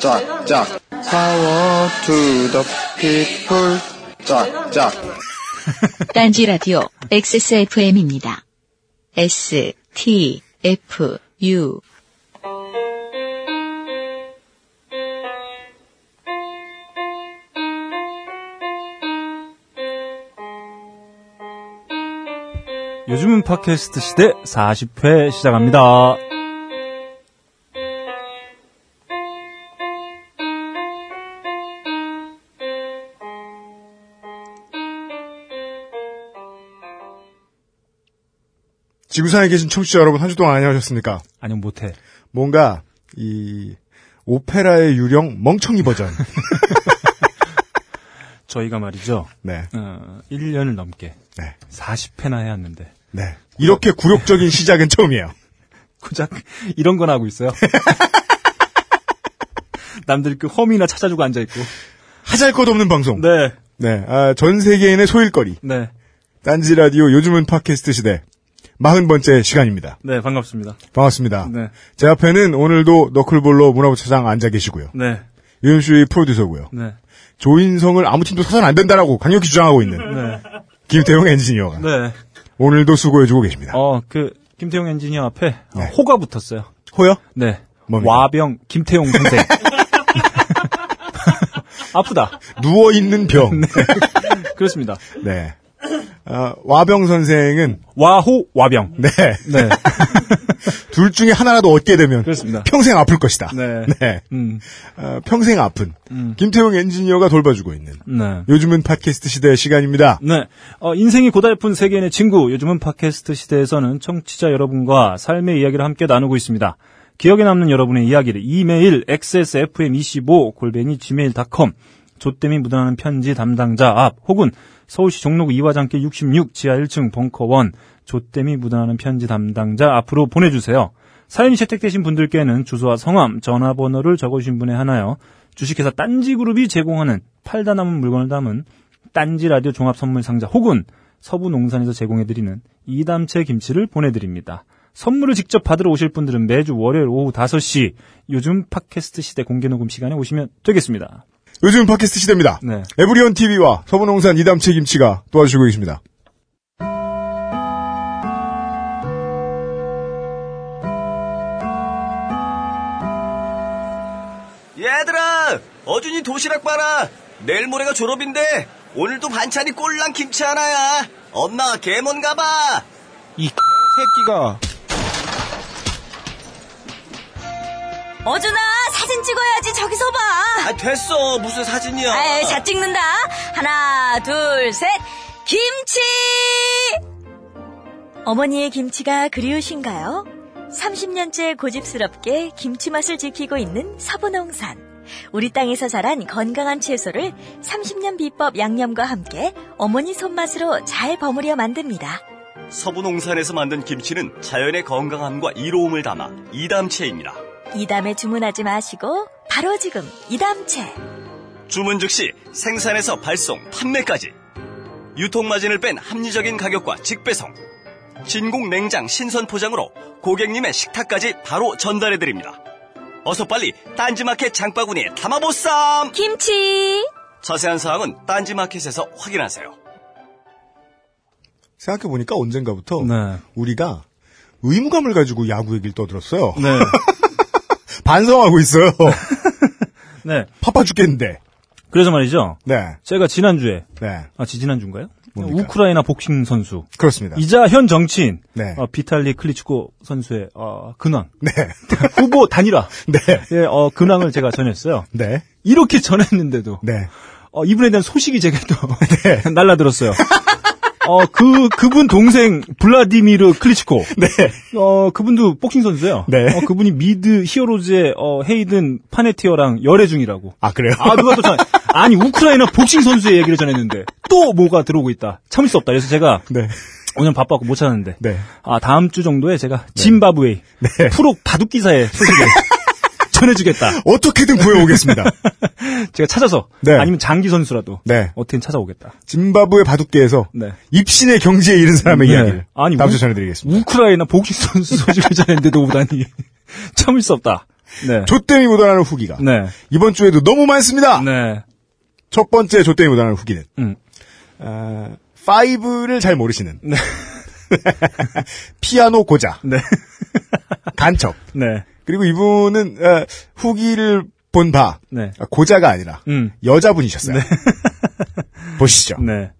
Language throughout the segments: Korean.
짝짝 Power to the people 짝짝 딴지 라디오 XSFM입니다. S, T, F, U. 요즘은 팟캐스트 시대 40회 시작합니다. 지구상에 계신 청취자 여러분 한 주 동안 안녕하셨습니까? 아니요, 못해. 뭔가 이 오페라의 유령 멍청이 버전. 저희가 말이죠. 네. 어, 1년을 넘게 네. 40회나 해왔는데 네. 이렇게 굴욕적인 시작은 처음이에요. 고작 이런 건 하고 있어요. 남들 그 험이나 찾아주고 앉아 있고. 하잘 것 없는 방송. 네, 네. 아, 전 세계인의 소일거리. 네, 딴지 라디오 요즘은 팟캐스트 시대. 40번째 시간입니다. 네, 반갑습니다. 반갑습니다. 네, 제 앞에는 오늘도 너클볼러 문화부 차장 앉아 계시고요. 네, 유현수의 프로듀서고요. 네, 조인성을 아무 팀도 사선 안 된다라고 강력히 주장하고 있는 네, 김태용 엔지니어가 네. 오늘도 수고해주고 계십니다. 어, 그, 김태용 엔지니어 앞에 어, 네. 호가 붙었어요. 호요? 네. 뭡니까? 와병 김태용 선생. 아프다. 누워 있는 병. 그렇습니다. 네. 아, 와병 선생은 와호 와병. 네. 네. 둘 중에 하나라도 얻게 되면 그렇습니다. 평생 아플 것이다. 네. 네. 음. 어, 평생 아픈 음. 김태용 엔지니어가 돌봐주고 있는 네. 요즘은 팟캐스트 시대의 시간입니다. 네. 어, 인생이 고달픈 세계인의 친구, 요즘은 팟캐스트 시대에서는 청취자 여러분과 삶의 이야기를 함께 나누고 있습니다. 기억에 남는 여러분의 이야기를 이메일 xsfm25 골뱅이 gmail.com 조땜이 묻어나는 편지 담당자 앞 혹은 서울시 종로구 이화장길 66 지하 1층 벙커 1 조땜이 묻어나는 편지 담당자 앞으로 보내주세요. 사연이 채택되신 분들께는 주소와 성함, 전화번호를 적어주신 분에 하나요. 주식회사 딴지그룹이 제공하는 팔다 남은 물건을 담은 딴지 라디오 종합 선물 상자 혹은 서부 농산에서 제공해드리는 이담채 김치를 보내드립니다. 선물을 직접 받으러 오실 분들은 매주 월요일 오후 5시 요즘 팟캐스트 시대 공개 녹음 시간에 오시면 되겠습니다. 요즘은 팟캐스트 시대입니다. 네. 에브리온 TV와 서부농산 이담채 김치가 도와주시고 계십니다. 얘들아, 어준이 도시락 봐라. 내일 모레가 졸업인데 오늘도 반찬이 꼴랑 김치 하나야. 엄마 개몬가 봐. 이 새끼가 어준아 사진 찍어야지 저기서 봐. 아 됐어 무슨 사진이야. 아이, 자 찍는다. 하나 둘 셋. 김치. 어머니의 김치가 그리우신가요? 30년째 고집스럽게 김치 맛을 지키고 있는 서부농산. 우리 땅에서 자란 건강한 채소를 30년 비법 양념과 함께 어머니 손맛으로 잘 버무려 만듭니다. 서부 농산에서 만든 김치는 자연의 건강함과 이로움을 담아 이담채입니다. 이담에 주문하지 마시고 바로 지금 이담채. 주문 즉시 생산에서 발송, 판매까지. 유통마진을 뺀 합리적인 가격과 직배송. 진공 냉장 신선 포장으로 고객님의 식탁까지 바로 전달해드립니다. 어서 빨리 딴지마켓 장바구니에 담아보쌈! 김치. 자세한 사항은 딴지마켓에서 확인하세요. 생각해보니까 언젠가부터 네. 우리가 의무감을 가지고 야구 얘기를 떠들었어요. 네. 반성하고 있어요. 네. 파파 죽겠는데. 그래서 말이죠. 네. 제가 지난주에, 네. 아, 지지난주인가요? 뭡니까? 우크라이나 복싱 선수. 그렇습니다. 이자 현 정치인. 네. 어, 비탈리 클리치코 선수의, 어, 근황. 네. 후보 단일화. 네. 예, 어, 근황을 제가 전했어요. 네. 이렇게 전했는데도 네. 어, 이분에 대한 소식이 제게 또 네. 날라들었어요. 어, 그, 그분 동생, 블라디미르 클리치코. 네. 어, 그분도 복싱 선수예요. 네. 어, 그분이 미드 Heroes의, 어, 헤이든 파네티어랑 열애 중이라고. 아, 그래요? 아, 누가 또 전, 아니, 우크라이나 복싱 선수의 얘기를 전했는데, 또 뭐가 들어오고 있다. 참을 수 없다. 그래서 제가, 네. 오늘 바빠갖고 못 찾았는데, 네. 아, 다음 주 정도에 제가, 짐바브웨이, 네. 프로 바둑기사의 소식을 전해주겠다. 어떻게든 구해오겠습니다. 제가 찾아서, 네. 아니면 장기 선수라도, 네. 어떻게든 찾아오겠다. 짐바브웨 바둑계에서 네. 입신의 경지에 이른 사람의 네. 이야기를 아니, 다음 우- 주에 전해드리겠습니다. 우크라이나 복싱 선수 소식을 전했는데도 오다니 참을 수 없다. 네. 조땜이 묻어나는 후기가 네. 이번 주에도 너무 많습니다. 네. 첫 번째 조땜이 묻어나는 후기는 음. 어, 5를 잘 모르시는 네. 피아노 고자 네. 간첩 네. 그리고 이분은 어, 후기를 본 바 네. 고자가 아니라 음. 여자분이셨어요. 보시죠. 네.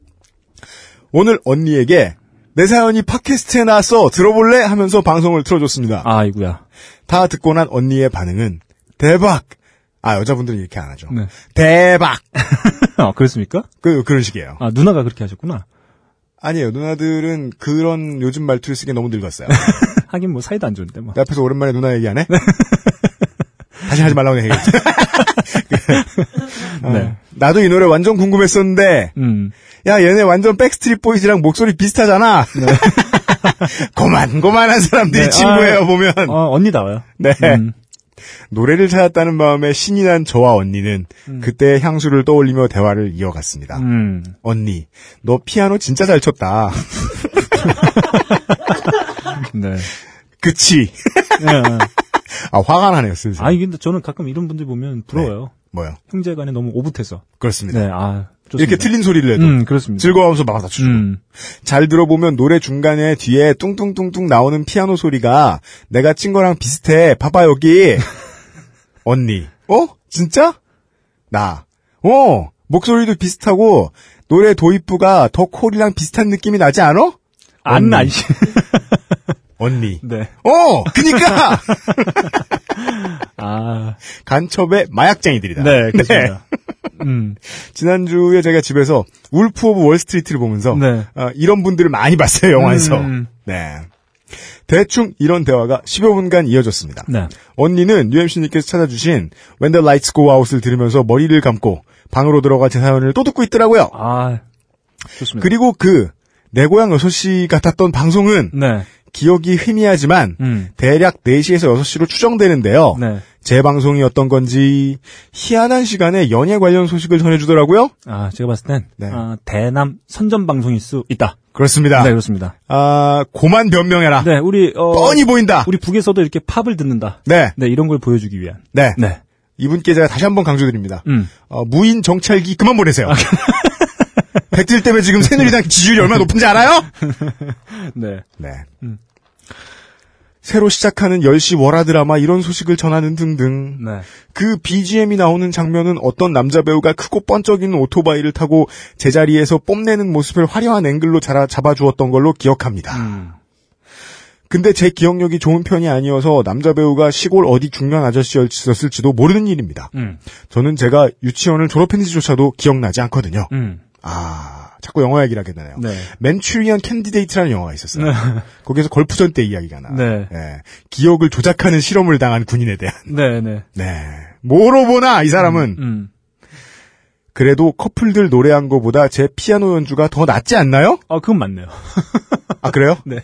오늘 언니에게 내 사연이 팟캐스트에 나왔어 들어볼래 하면서 방송을 틀어줬습니다. 아이구야. 다 듣고 난 언니의 반응은 대박. 아 여자분들은 이렇게 안 하죠. 네. 대박. 아, 그렇습니까? 그 그런 식이에요. 아, 누나가 그렇게 하셨구나. 아니에요. 누나들은 그런 요즘 말투를 쓰기 너무 늙었어요. 하긴 뭐 사이도 안 좋은데 뭐. 내 앞에서 오랜만에 누나 얘기하네. 다시 하지 말라고 얘기했지. 어, 네. 나도 이 노래 완전 궁금했었는데 음. 야 얘네 완전 Backstreet Boys랑 목소리 비슷하잖아. 고만 고만한 사람들이 네, 친구예요 아, 보면. 어, 언니다워요. 네. 음. 노래를 찾았다는 마음에 신이 난 저와 언니는 그때의 향수를 떠올리며 대화를 이어갔습니다. 음. 언니, 너 피아노 진짜 잘 쳤다. 네. 그치? 예, 예. 아, 화가 나네요, 슬슬. 아니, 근데 저는 가끔 이런 분들 보면 부러워요. 뭐요? 형제 간에 너무 오붓해서. 그렇습니다. 네, 아. 좋습니다. 이렇게 틀린 소리를 해도 음, 그렇습니다. 즐거워하면서 막 맞춰주고. 음. 잘 들어보면 노래 중간에 뒤에 뚱뚱뚱뚱 나오는 피아노 소리가 내가 친 거랑 비슷해. 봐봐, 여기. 언니. 어? 진짜? 나. 어, 목소리도 비슷하고, 노래 도입부가 The Call이랑 비슷한 느낌이 나지 않아? 안 언니. 나, 이 언니. 네. 어, 그니까! 아. 간첩에 마약쟁이들이다. 네, 그렇습니다. 음. 지난주에 제가 집에서 Wolf of Wall Street를 보면서 네. 어, 이런 분들을 많이 봤어요, 영화에서. 음. 네. 대충 이런 대화가 10여 분간 이어졌습니다. 네. 언니는 UMC님께서 찾아주신 When the Lights Go Out을 들으면서 머리를 감고 방으로 들어가 제 사연을 또 듣고 있더라고요. 아. 좋습니다. 그리고 그 내 고향 6시 같았던 방송은 네. 기억이 희미하지만 음. 대략 4시에서 6시로 추정되는데요. 네. 제 방송이었던 건지 희한한 시간에 연예 관련 소식을 전해주더라고요. 아, 제가 봤을 땐, 네. 아, 대남 선전 방송일 수 있다. 그렇습니다. 네, 그렇습니다. 아, 고만 변명해라. 네, 우리, 어, 뻔히 보인다. 우리 북에서도 이렇게 팝을 듣는다. 네, 네, 이런 걸 보여주기 위한. 네. 네. 이분께 제가 다시 한번 강조드립니다. 음. 어, 무인 정찰기 그만 보내세요. 백질 때문에 지금 새누리당 지지율이 얼마나 높은지 알아요? 네. 네. 음. 새로 시작하는 10시 월화 드라마 이런 소식을 전하는 등등. 네. 그 BGM이 나오는 장면은 어떤 남자 배우가 크고 번쩍이는 오토바이를 타고 제자리에서 뽐내는 모습을 화려한 앵글로 잡아, 잡아주었던 걸로 기억합니다. 음. 근데 제 기억력이 좋은 편이 아니어서 남자 배우가 시골 어디 중년 아저씨였을지도 모르는 일입니다. 음. 저는 제가 유치원을 졸업했는지조차도 기억나지 않거든요. 음. 아, 자꾸 영화 얘기를 하게 되네요. 네. Manchurian Candidate라는 영화가 있었어요. 거기에서 걸프전 때 이야기가 나. 네. 예. 기억을 조작하는 실험을 당한 군인에 대한. 네, 네. 네. 뭐로 보나 이 사람은 음. 그래도 커플들 노래한 거보다 제 피아노 연주가 더 낫지 않나요? 아, 그건 맞네요. 아 그래요? 네.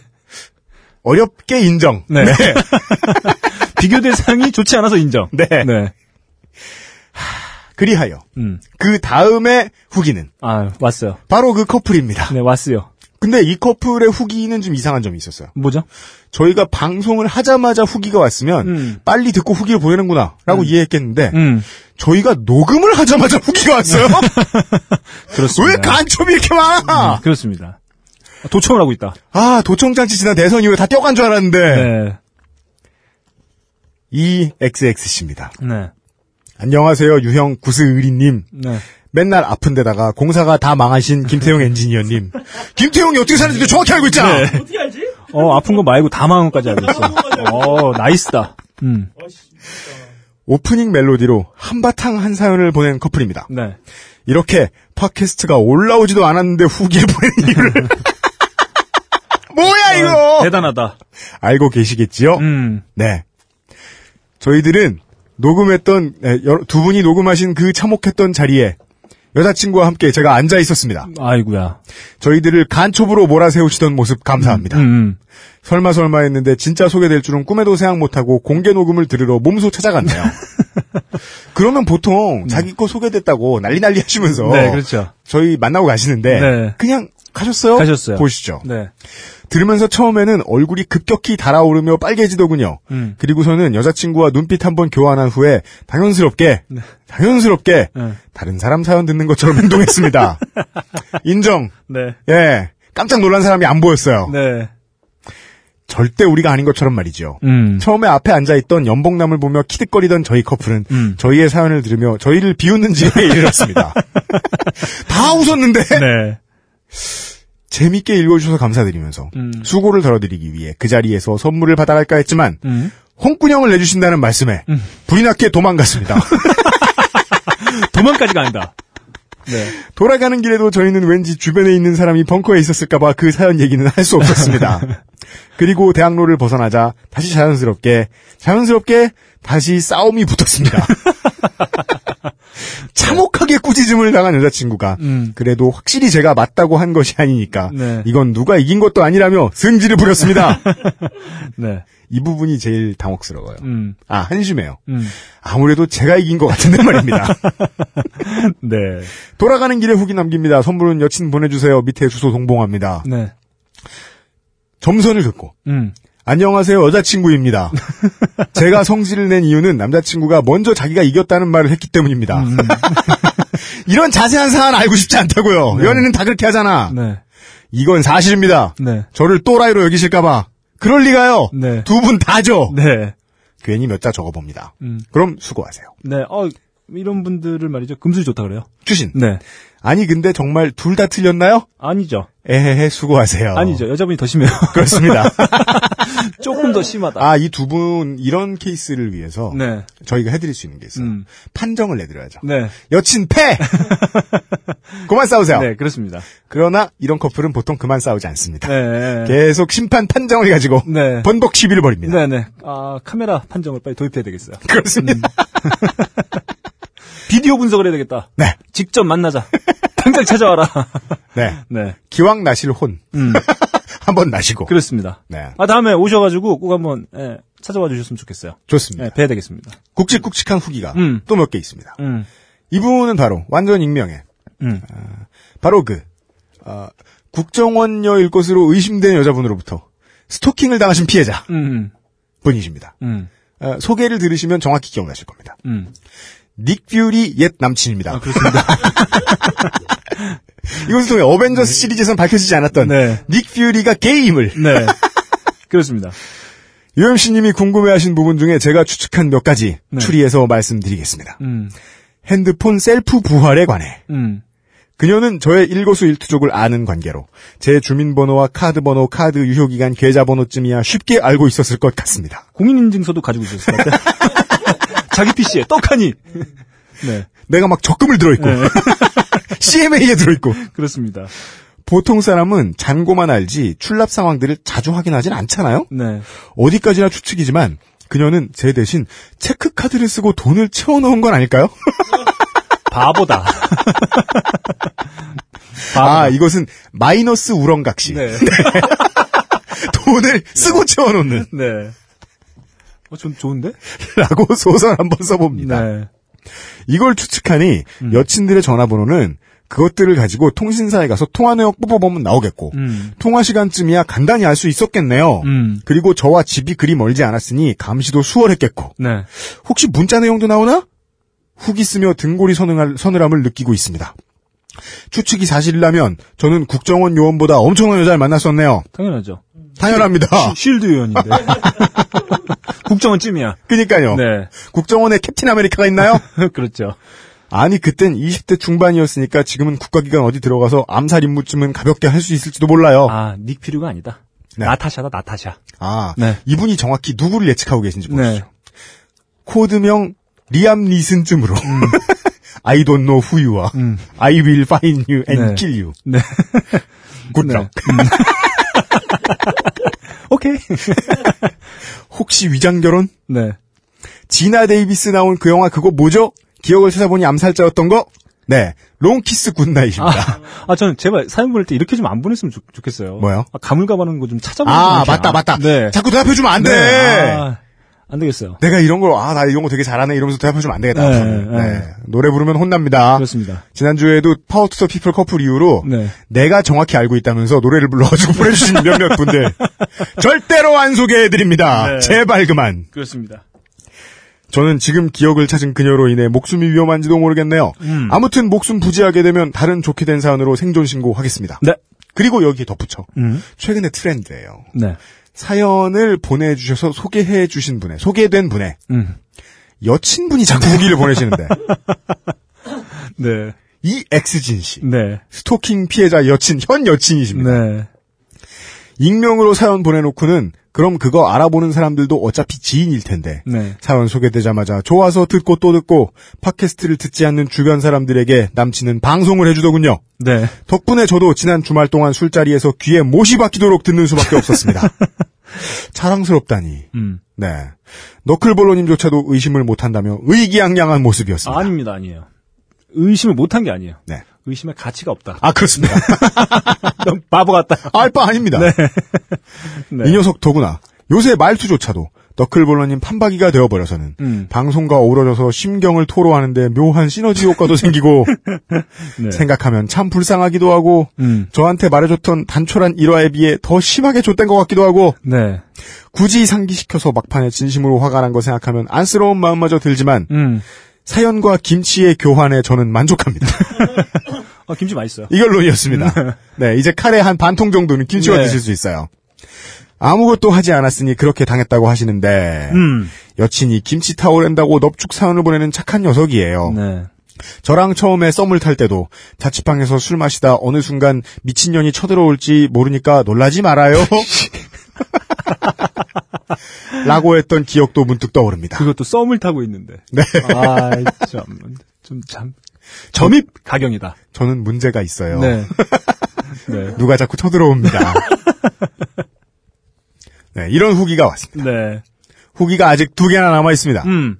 어렵게 인정. 네. 비교 대상이 좋지 않아서 인정. 네. 네. 그리하여 음. 그 다음에 후기는 아, 왔어요. 바로 그 커플입니다. 네, 왔어요. 근데 이 커플의 후기는 좀 이상한 점이 있었어요. 뭐죠? 저희가 방송을 하자마자 후기가 왔으면 음. 빨리 듣고 후기를 보내는구나라고 이해했겠는데 음. 저희가 녹음을 하자마자 후기가 왔어요. 그렇습니다. 왜 간첩이 이렇게 많아? 음, 그렇습니다. 도청을 하고 있다. 아 도청 장치 지난 대선 이후에 다 뛰어간 줄 알았는데 네. EXX씨입니다. 네. 안녕하세요 유형 구스의리님. 네. 맨날 아픈 데다가 공사가 다 망하신 김태용 엔지니어님. 김태용이 어떻게 사는지 정확히 알고 있잖아. 네. 어, 아픈 거 말고 다 망한 것까지 알고 있어. 어, 나이스다. 음. 오프닝 멜로디로 한바탕 한 사연을 보낸 커플입니다. 네. 이렇게 팟캐스트가 올라오지도 않았는데 후기를 보낸 이유를 뭐야 이거? 어, 대단하다. 알고 계시겠지요? 음. 네. 저희들은 녹음했던 에, 여러- 두 분이 녹음하신 그 참혹했던 자리에 여자친구와 함께 제가 앉아 있었습니다. 아이구야. 저희들을 간첩으로 몰아세우시던 모습 감사합니다. 음, 음. 설마 설마 했는데 진짜 소개될 줄은 꿈에도 생각 못하고 공개 녹음을 들으러 몸소 찾아갔네요. 그러면 보통 자기 거 소개됐다고 난리 난리 하시면서 네, 그렇죠. 저희 만나고 가시는데 네. 그냥 가셨어요? 가셨어요. 보시죠. 네. 들으면서 처음에는 얼굴이 급격히 달아오르며 빨개지더군요. 음. 그리고서는 여자친구와 눈빛 한번 교환한 후에 당연스럽게, 당연스럽게 네. 다른 사람 사연 듣는 것처럼 행동했습니다. 인정. 네. 예. 깜짝 놀란 사람이 안 보였어요. 네. 절대 우리가 아닌 것처럼 말이죠. 음. 처음에 앞에 앉아있던 연봉남을 보며 키득거리던 저희 커플은 음. 저희의 사연을 들으며 저희를 비웃는 지에 이르렀습니다. 다 웃었는데 네. 재밌게 읽어주셔서 감사드리면서 음. 수고를 덜어드리기 위해 그 자리에서 선물을 받아갈까 했지만 음. 홍군형을 내주신다는 말씀에 불이 났게 도망갔습니다. 도망까지가 아니다. 네. 돌아가는 길에도 저희는 왠지 주변에 있는 사람이 벙커에 있었을까봐 그 사연 얘기는 할 수 없었습니다. 그리고 대학로를 벗어나자 다시 자연스럽게 자연스럽게 다시 싸움이 붙었습니다. 참혹하게 꾸짖음을 당한 여자친구가 음. 그래도 확실히 제가 맞다고 한 것이 아니니까 네. 이건 누가 이긴 것도 아니라며 승질을 부렸습니다. 네. 이 부분이 제일 당혹스러워요. 음. 아 한심해요. 음. 아무래도 제가 이긴 것 같은데 말입니다. 네. 돌아가는 길에 후기 남깁니다. 선물은 여친 보내주세요. 밑에 주소 동봉합니다. 네. 점선을 긋고 음. 안녕하세요 여자친구입니다. 제가 성질을 낸 이유는 남자친구가 먼저 자기가 이겼다는 말을 했기 때문입니다. 이런 자세한 사안 알고 싶지 않다고요. 연애는 다 그렇게 하잖아. 네. 이건 사실입니다. 네. 저를 또라이로 여기실까봐. 그럴 리가요. 네. 두 분 다죠. 네. 괜히 몇 자 적어봅니다. 음. 그럼 수고하세요. 네. 어, 이런 분들을 말이죠. 금술이 좋다 그래요. 추신. 네. 아니 근데 정말 둘 다 틀렸나요? 아니죠. 에헤헤 수고하세요. 아니죠. 여자분이 더 심해요. 그렇습니다. 조금 더 심하다. 아 이 두 분 이런 케이스를 위해서 네. 저희가 해드릴 수 있는 게 있어요. 음. 판정을 내드려야죠. 네. 여친 패! 그만 싸우세요. 네, 그렇습니다. 그러나 이런 커플은 보통 그만 싸우지 않습니다. 네. 계속 심판 판정을 가지고 네. 번복 시비를 벌입니다. 네, 네. 아, 카메라 판정을 빨리 도입해야 되겠어요. 그렇습니다. 비디오 분석을 해야 되겠다. 네. 직접 만나자. 당장 찾아와라. 네. 네. 기왕 나실 혼. 음. 한번 나시고. 그렇습니다. 네. 아, 다음에 오셔가지고 꼭 한번, 예, 찾아와 주셨으면 좋겠어요. 좋습니다. 예, 뵈야 되겠습니다. 굵직굵직한 후기가 음. 또몇 개 있습니다. 음. 이분은 바로 완전 익명의 음. 바로 그 어, 국정원녀일 것으로 의심된 여자분으로부터 스토킹을 당하신 피해자 음. 분이십니다. 음. 어, 소개를 들으시면 정확히 기억나실 겁니다. 음. 닉 퓨리 옛 남친입니다. 아, 그렇습니다. 이것을 통해 어벤져스 시리즈에선 밝혀지지 않았던 네. 닉 퓨리가 게임을 네. 그렇습니다. 유엠씨님이 궁금해하신 부분 중에 제가 추측한 몇 가지 네. 추리해서 말씀드리겠습니다. 음. 핸드폰 셀프 부활에 관해 음. 그녀는 저의 일거수일투족을 아는 관계로 제 주민번호와 카드번호, 카드 유효기간, 계좌번호쯤이야 쉽게 알고 있었을 것 같습니다. 공인인증서도 가지고 있었을 것 같아요. 자기 PC에 떡하니. 네. 내가 막 적금을 들어있고 네. CMA에 들어있고 그렇습니다. 보통 사람은 잔고만 알지 출납 상황들을 자주 확인하진 않잖아요. 네. 어디까지나 추측이지만 그녀는 제 대신 체크카드를 쓰고 돈을 채워넣은 건 아닐까요? 바보다. 아 이것은 마이너스 우렁각시 네. 돈을 쓰고 채워놓는 네. 어, 좀 좋은데? 라고 소설 한번 써봅니다. 네. 이걸 추측하니 음. 여친들의 전화번호는 그것들을 가지고 통신사에 가서 통화 내역 뽑아보면 나오겠고 음. 통화 시간쯤이야 간단히 알 수 있었겠네요. 음. 그리고 저와 집이 그리 멀지 않았으니 감시도 수월했겠고 네. 혹시 문자 내용도 나오나? 후기 쓰며 등골이 서늘할, 서늘함을 느끼고 있습니다. 추측이 사실이라면 저는 국정원 요원보다 엄청난 여자를 만났었네요. 당연하죠. 당연합니다. 쉴드 요원인데. 국정원 찜이야. 그니까요. 네. 국정원에 캡틴 아메리카가 있나요? 그렇죠. 아니 그땐 20대 중반이었으니까 지금은 국가기관 어디 들어가서 암살 임무쯤은 가볍게 할 수 있을지도 몰라요. 아, 닉 피류가 아니다. 네. 나타샤다, 나타샤. 아, 네. 이분이 정확히 누구를 예측하고 계신지 보시죠. 네. 코드명 리암 니슨쯤으로 I don't know who you are. 음. I will find you and 네. kill you. 네. Good 네. luck. 오케이. 혹시 위장 결혼? 네. 지나 데이비스 나온 그 영화 그거 뭐죠? 기억을 찾아보니 암살자였던 거? 네. Long Kiss Goodnight입니다. 아, 아, 저는 제발 사연 보낼 때 이렇게 좀 안 보냈으면 좋, 좋겠어요. 뭐요? 아, 가물가물한 거 좀 찾아보는 아, 거 맞다, 맞다. 네. 자꾸 대답해주면 안 돼. 네. 아, 안 되겠어요. 내가 이런 걸, 아, 나 이런 거 되게 잘하네 이러면서 대답해주면 안 되겠다. 네. 네. 네. 노래 부르면 혼납니다. 그렇습니다. 지난주에도 Power to the People 커플 이후로 네. 내가 정확히 알고 있다면서 노래를 불러가지고 보내주신 몇몇 분들 절대로 안 소개해드립니다. 네. 제발 그만. 그렇습니다. 저는 지금 기억을 찾은 그녀로 인해 목숨이 위험한지도 모르겠네요. 음. 아무튼 목숨 부지하게 되면 다른 좋게 된 사연으로 생존 신고하겠습니다. 네. 그리고 여기에 덧붙여 음. 최근의 트렌드예요. 네. 사연을 보내주셔서 소개해 주신 분의 소개된 분의 음. 여친분이 자꾸 후기를 보내시는데 네. 이 엑스진 씨 네. 스토킹 피해자 여친 현 여친이십니다. 네. 익명으로 사연 보내놓고는 그럼 그거 알아보는 사람들도 어차피 지인일 텐데 네. 사연 소개되자마자 좋아서 듣고 또 듣고 팟캐스트를 듣지 않는 주변 사람들에게 남친은 방송을 해주더군요. 네. 덕분에 저도 지난 주말 동안 술자리에서 귀에 못이 박히도록 듣는 수밖에 없었습니다. 자랑스럽다니. 음. 네. 너클볼로님조차도 의심을 못한다며 의기양양한 모습이었습니다. 아닙니다. 아니에요. 의심을 못한 게 아니에요. 네. 의심의 가치가 없다. 아, 그렇습니다. 너무 바보 같다. 알바 아닙니다. 네. 이 녀석 더구나 요새 말투조차도 너클볼러님 판박이가 되어버려서는 음. 방송과 어우러져서 심경을 토로하는데 묘한 시너지 효과도 생기고 네. 생각하면 참 불쌍하기도 하고 음. 저한테 말해줬던 단촐한 일화에 비해 더 심하게 줬던 것 같기도 하고 네. 굳이 상기시켜서 막판에 진심으로 화가 난 거 생각하면 안쓰러운 마음마저 들지만 음. 사연과 김치의 교환에 저는 만족합니다. 아, 김치 맛있어요. 이걸로 이었습니다. 네, 이제 카레 한 반통 정도는 김치와 네. 드실 수 있어요. 아무것도 하지 않았으니 그렇게 당했다고 하시는데 음. 여친이 김치 타오른다고 넙죽 사연을 보내는 착한 녀석이에요. 네. 저랑 처음에 썸을 탈 때도 자취방에서 술 마시다 어느 순간 미친년이 쳐들어올지 모르니까 놀라지 말아요. 라고 했던 기억도 문득 떠오릅니다. 그것도 썸을 타고 있는데. 네. 아, 참. 좀 참. 점입 가경이다. 저는 문제가 있어요. 네. 네. 누가 자꾸 쳐들어옵니다. 네, 이런 후기가 왔습니다. 네. 후기가 아직 두 개나 남아 있습니다. 음.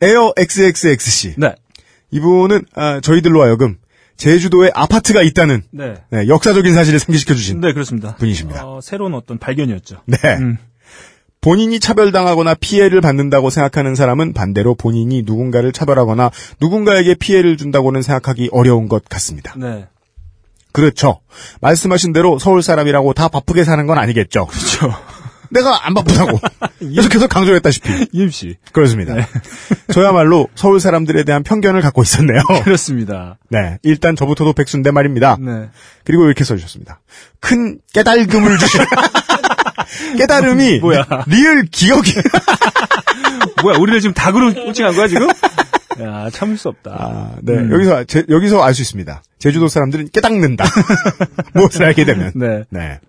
에어 XXXC. 네. 이분은 아, 저희들로 하여금 제주도에 아파트가 있다는 네. 네, 역사적인 사실을 상기시켜 주신 네, 그렇습니다. 분이십니다. 어, 새로운 어떤 발견이었죠. 네. 음. 본인이 차별당하거나 피해를 받는다고 생각하는 사람은 반대로 본인이 누군가를 차별하거나 누군가에게 피해를 준다고는 생각하기 어려운 것 같습니다. 네. 그렇죠. 말씀하신 대로 서울 사람이라고 다 바쁘게 사는 건 아니겠죠. 그렇죠. 내가 안 바쁘다고 계속해서 강조했다시피 이임씨. 그렇습니다. 저야말로 서울 사람들에 대한 편견을 갖고 있었네요. 그렇습니다. 네, 일단 저부터도 백수인데 말입니다. 네. 그리고 이렇게 써주셨습니다. 큰 깨달음을 주신 깨달음이 뭐야? 리을 기억이 뭐야, 우리를 지금 닭으로 꽂칭한 거야, 지금? 야, 참을 수 없다. 아, 네 음. 여기서 제- 여기서 알 수 있습니다. 제주도 사람들은 깨닫는다. 무엇을 알게 되면 네. 네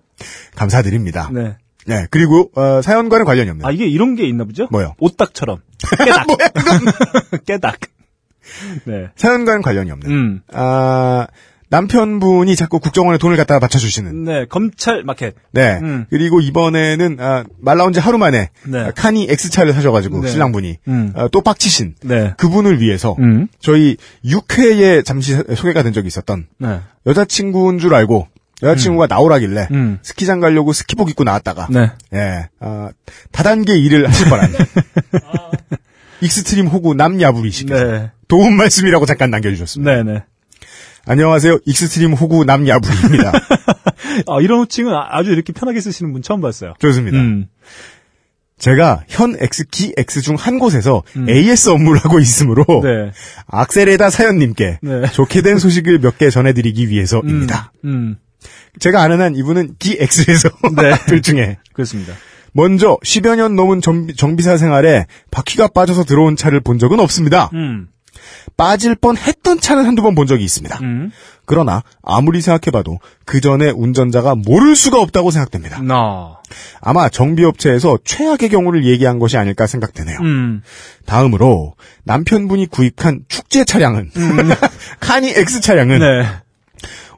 감사드립니다. 네, 네. 그리고 어, 사연과는 관련이 없는 아, 이게 이런 게 있나 보죠? 뭐요? 오딱처럼. 깨닭. 뭐야 깨닭. 네. 사연과는 관련이 없는 음. 아 남편분이 자꾸 국정원에 돈을 갖다가 바쳐주시는 네, 검찰 마켓. 네. 음. 그리고 이번에는 아, 말 나온 지 하루 만에 네. 아, 카니 X차를 사셔가지고 네. 신랑분이 음. 아, 또 빡치신 네. 그분을 위해서 음. 저희 6회에 잠시 소개가 된 적이 있었던 네. 여자친구인 줄 알고 여자친구가 나오라길래 음. 스키장 가려고 스키복 입고 나왔다가 네. 예, 아, 다단계 일을 하실 뻔한 extreme 호구 남야부리씨께서 네. 도움 말씀이라고 잠깐 남겨주셨습니다. 네, 네. 안녕하세요. extreme 호구 남야부리입니다. 아, 이런 호칭은 아- 아주 이렇게 편하게 쓰시는 분 처음 봤어요. 좋습니다. 음. 제가 현 X키 X 중 한 곳에서 AS 업무를 하고 있으므로 네. 악셀에다 사연님께 네. 좋게 된 소식을 몇 개 전해드리기 위해서입니다. 음. 제가 아는 한 이분은 기X에서 네. 둘 중에 그렇습니다. 먼저 10여 년 넘은 정비, 정비 사 생활에 바퀴가 빠져서 들어온 차를 본 적은 없습니다. 음. 빠질 뻔 했던 차는 한두 번 본 적이 있습니다. 음. 그러나 아무리 생각해봐도 그 전에 운전자가 모를 수가 없다고 생각됩니다. 나. 아마 정비업체에서 최악의 경우를 얘기한 것이 아닐까 생각되네요. 음. 다음으로 남편분이 구입한 축제 차량은 카니 X 차량은 네.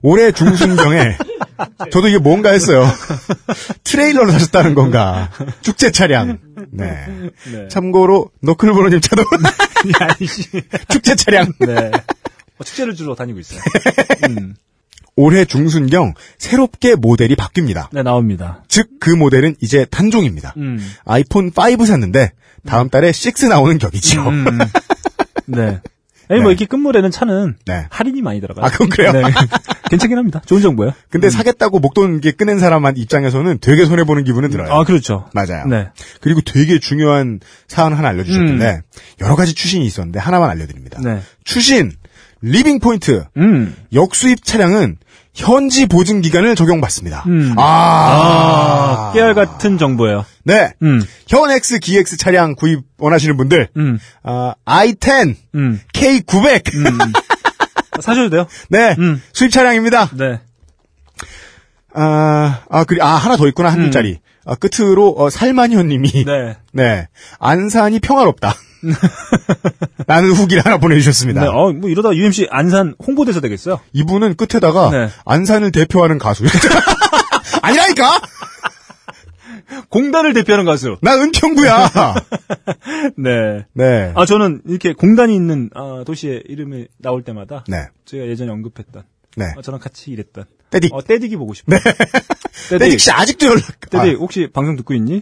올해 중순경에 저도 이게 뭔가 했어요. 트레일러를 사셨다는 건가? 축제 차량. 네. 네. 참고로 너클브로님 차도. 축제 차량. 네. 어, 축제를 주러 다니고 있어요. 음. 올해 중순경 새롭게 모델이 바뀝니다. 네, 나옵니다. 즉 그 모델은 이제 단종입니다. 음. 아이폰 5 샀는데 다음 달에 6 나오는 격이죠. 음. 네. 아니, 뭐, 네. 이렇게 끝물에는 차는 네. 할인이 많이 들어가요. 아, 그건 그래요? 네. 괜찮긴 합니다. 좋은 정보예요. 근데 사겠다고 목돈 이렇게 꺼낸 사람 입장에서는 되게 손해 보는 기분은 들어요. 아, 그렇죠. 맞아요. 네. 그리고 되게 중요한 사안 하나 알려주셨는데 여러 가지 추신이 있었는데 하나만 알려드립니다. 네. 추신 living point 음. 역수입 차량은 현지 보증 기간을 적용받습니다. 음. 아, 아, 깨알 같은 정보예요. 네. 음. 현 X, GX 차량 구입 원하시는 분들 음. 아, i10, 음. K900 사셔도 돼요. 네 음. 수입 차량입니다. 네. 아, 아, 그리, 아, 하나 더 있구나, 한 음. 줄짜리. 아, 끝으로, 어, 살만현님이. 네. 네. 안산이 평화롭다. 라는 후기를 하나 보내주셨습니다. 네. 어, 뭐 이러다 UMC 안산 홍보대사 되겠어요. 이분은 끝에다가, 네. 안산을 대표하는 가수. 아니라니까? 공단을 대표하는 가수. 나 은평구야! 네. 네. 아, 저는 이렇게 공단이 있는 아, 도시의 이름이 나올 때마다 네. 제가 예전에 언급했던 네. 어, 저랑 같이 일했던 떼딕. 어, 떼딕이 보고 싶어요. 떼딕. 떼딕 씨 아직도 연락, 떼딕 혹시 방송 듣고 있니?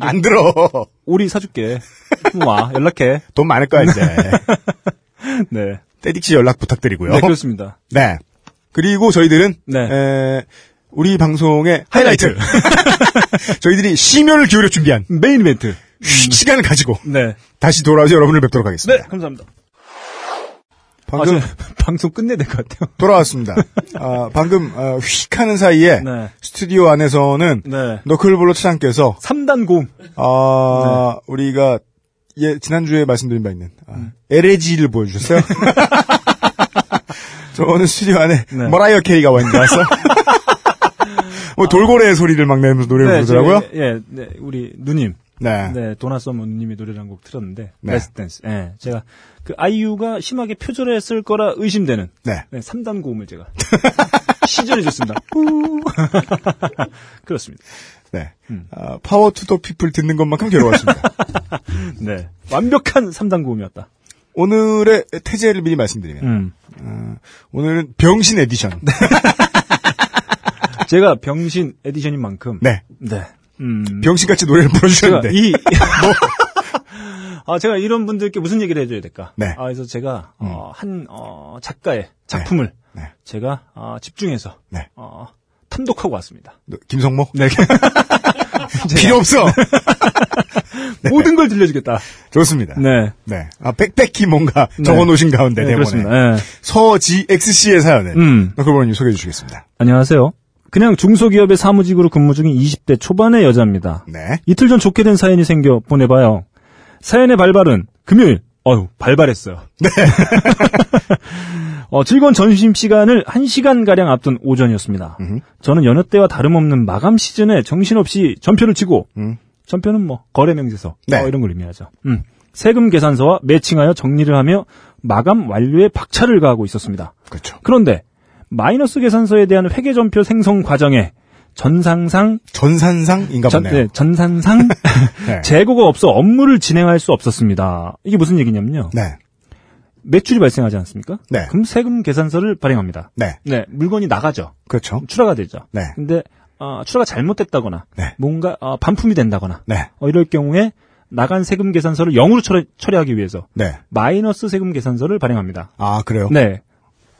아, 안 들어. 오리 사줄게. 좀 와 연락해. 돈 많을 거야, 이제. 네. 떼딕 씨 연락 부탁드리고요. 네 그렇습니다. 네. 그리고 저희들은, 네. 에, 우리 방송의 하이라이트. 저희들이 심혈을 기울여 준비한 메인 이벤트. 시간을 가지고 네. 다시 돌아와서 여러분을 뵙도록 하겠습니다. 네 감사합니다. 방금 아, 저 방송 끝내야 될 것 같아요. 돌아왔습니다. 아, 방금 어, 휙 하는 사이에 네. 스튜디오 안에서는 네. 너클볼로 차장께서 3단 고음. 아, 네. 우리가 예, 지난주에 말씀드린 바 있는 아, 음. LAG를 보여주셨어요. 저는 스튜디오 안에 네. 머라이어 캐리가 와 있는 줄 알았어. 뭐 돌고래 소리를 막 내면서 노래를 부르더라고요. 저희, 예, 네, 우리 누님. 네. 네, 도나 서머 누님이 노래를 한 곡 틀었는데, 네. Last Dance. 예, 제가 그 아이유가 심하게 표절했을 거라 의심되는 네. 네, 3단 고음을 제가 시전해 줬습니다. 그렇습니다. 네. 음. 아, Power to the People 듣는 것만큼 괴로웠습니다. 네. 완벽한 3단 고음이었다. 오늘의 테제를 미리 말씀드리면 음. 어, 오늘은 병신 에디션. 제가 병신 edition인 만큼 네. 네. 음. 병신같이 노래를 불러주셨는데. 이 아, 제가 이런 분들께 무슨 얘기를 해줘야 될까? 네. 아, 그래서 제가, 어, 한, 어, 작가의 작품을 네. 제가, 어, 집중해서, 네. 어, 탐독하고 왔습니다. 너, 김성모? 네. 필요 없어! 모든 걸 들려주겠다. 좋습니다. 네. 네. 아, 빽빽히 뭔가 네. 적어 놓으신 가운데, 네, 대본에. 네. 서GXC의 사연을. 음. 너클보님 소개해 주시겠습니다. 안녕하세요. 그냥 중소기업의 사무직으로 근무 중인 20대 초반의 여자입니다. 네. 이틀 전 좋게 된 사연이 생겨 보내봐요. 사연의 발발은 금요일. 어휴, 발발했어요. 네. 어, 즐거운 점심 시간을 1시간 가량 앞둔 오전이었습니다. 저는 여느 때와 다름없는 마감 시즌에 정신없이 전표를 치고, 음. 전표는 뭐, 거래 명세서, 네. 어, 이런 걸 의미하죠. 음. 세금 계산서와 매칭하여 정리를 하며 마감 완료에 박차를 가하고 있었습니다. 그렇죠. 그런데, 마이너스 계산서에 대한 회계 전표 생성 과정에 전상상 전산상인가 전, 보네요. 네, 전산상 네. 재고가 없어 업무를 진행할 수 없었습니다. 이게 무슨 얘기냐면요. 네. 매출이 발생하지 않습니까? 네. 그럼 세금 계산서를 발행합니다. 네. 네, 물건이 나가죠. 그렇죠. 출하가 되죠. 네. 근데 어, 출하가 잘못됐다거나 네. 뭔가 어, 반품이 된다거나 네. 어, 이럴 경우에 나간 세금 계산서를 0으로 처리, 처리하기 위해서 네. 마이너스 세금 계산서를 발행합니다. 아, 그래요? 네.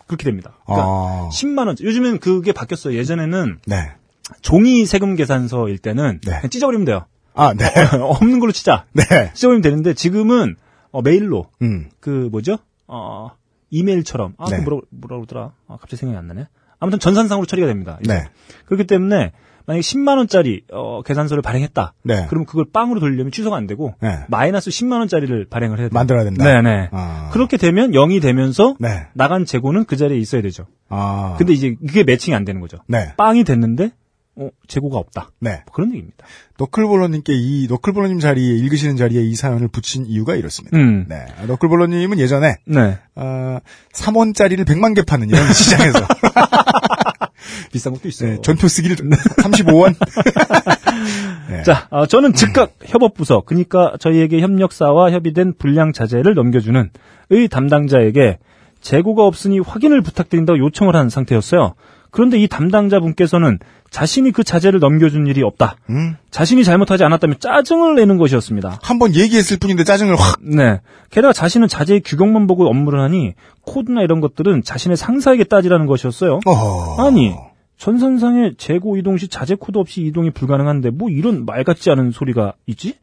그렇게 됩니다. 그러니까 아. 10만 원. 요즘엔 그게 바뀌었어요. 예전에는 네. 종이 세금 계산서일 때는 네. 찢어버리면 돼요. 아, 네. 없는 걸로 치자. 네. 찢어버리면 되는데 지금은 어, 메일로 음. 그 뭐죠? 어 이메일처럼 아, 네. 그 뭐라 뭐라 그러더라? 아, 갑자기 생각이 안 나네. 아무튼 전산상으로 처리가 됩니다. 네. 그렇기 때문에 만약에 10만 원짜리 어, 계산서를 발행했다. 네. 그럼 그걸 빵으로 돌리려면 취소가 안 되고 네. 마이너스 10만 원짜리를 발행을 해야 돼요. 만들어야 된다. 네 네. 아. 그렇게 되면 0이 되면서 네. 나간 재고는 그 자리에 있어야 되죠. 아. 근데 이제 이게 매칭이 안 되는 거죠. 네. 빵이 됐는데 어, 재고가 없다. 네. 뭐 그런 얘기입니다. 너클볼러님께 이 너클볼러님 자리에 읽으시는 자리에 이 사연을 붙인 이유가 이렇습니다. 음. 네. 너클볼러님은 예전에 네. 어, 3원짜리를 100만 개 파는 이런 시장에서 비싼 것도 있어요. 네, 전표 쓰기를 35원. 네. 자, 어, 저는 즉각 협업부서, 그러니까 저희에게 협력사와 협의된 불량 자재를 넘겨주는 의 담당자에게 재고가 없으니 확인을 부탁드린다고 요청을 한 상태였어요. 그런데 이 담당자분께서는 자신이 그 자재를 넘겨준 일이 없다. 음. 자신이 잘못하지 않았다며 짜증을 내는 것이었습니다. 한번 얘기했을 뿐인데 짜증을 확. 네. 게다가 자신은 자재의 규격만 보고 업무를 하니 코드나 이런 것들은 자신의 상사에게 따지라는 것이었어요. 어허. 아니, 전선상에 재고 이동 시 자재 코드 없이 이동이 불가능한데 뭐 이런 말 같지 않은 소리가 있지?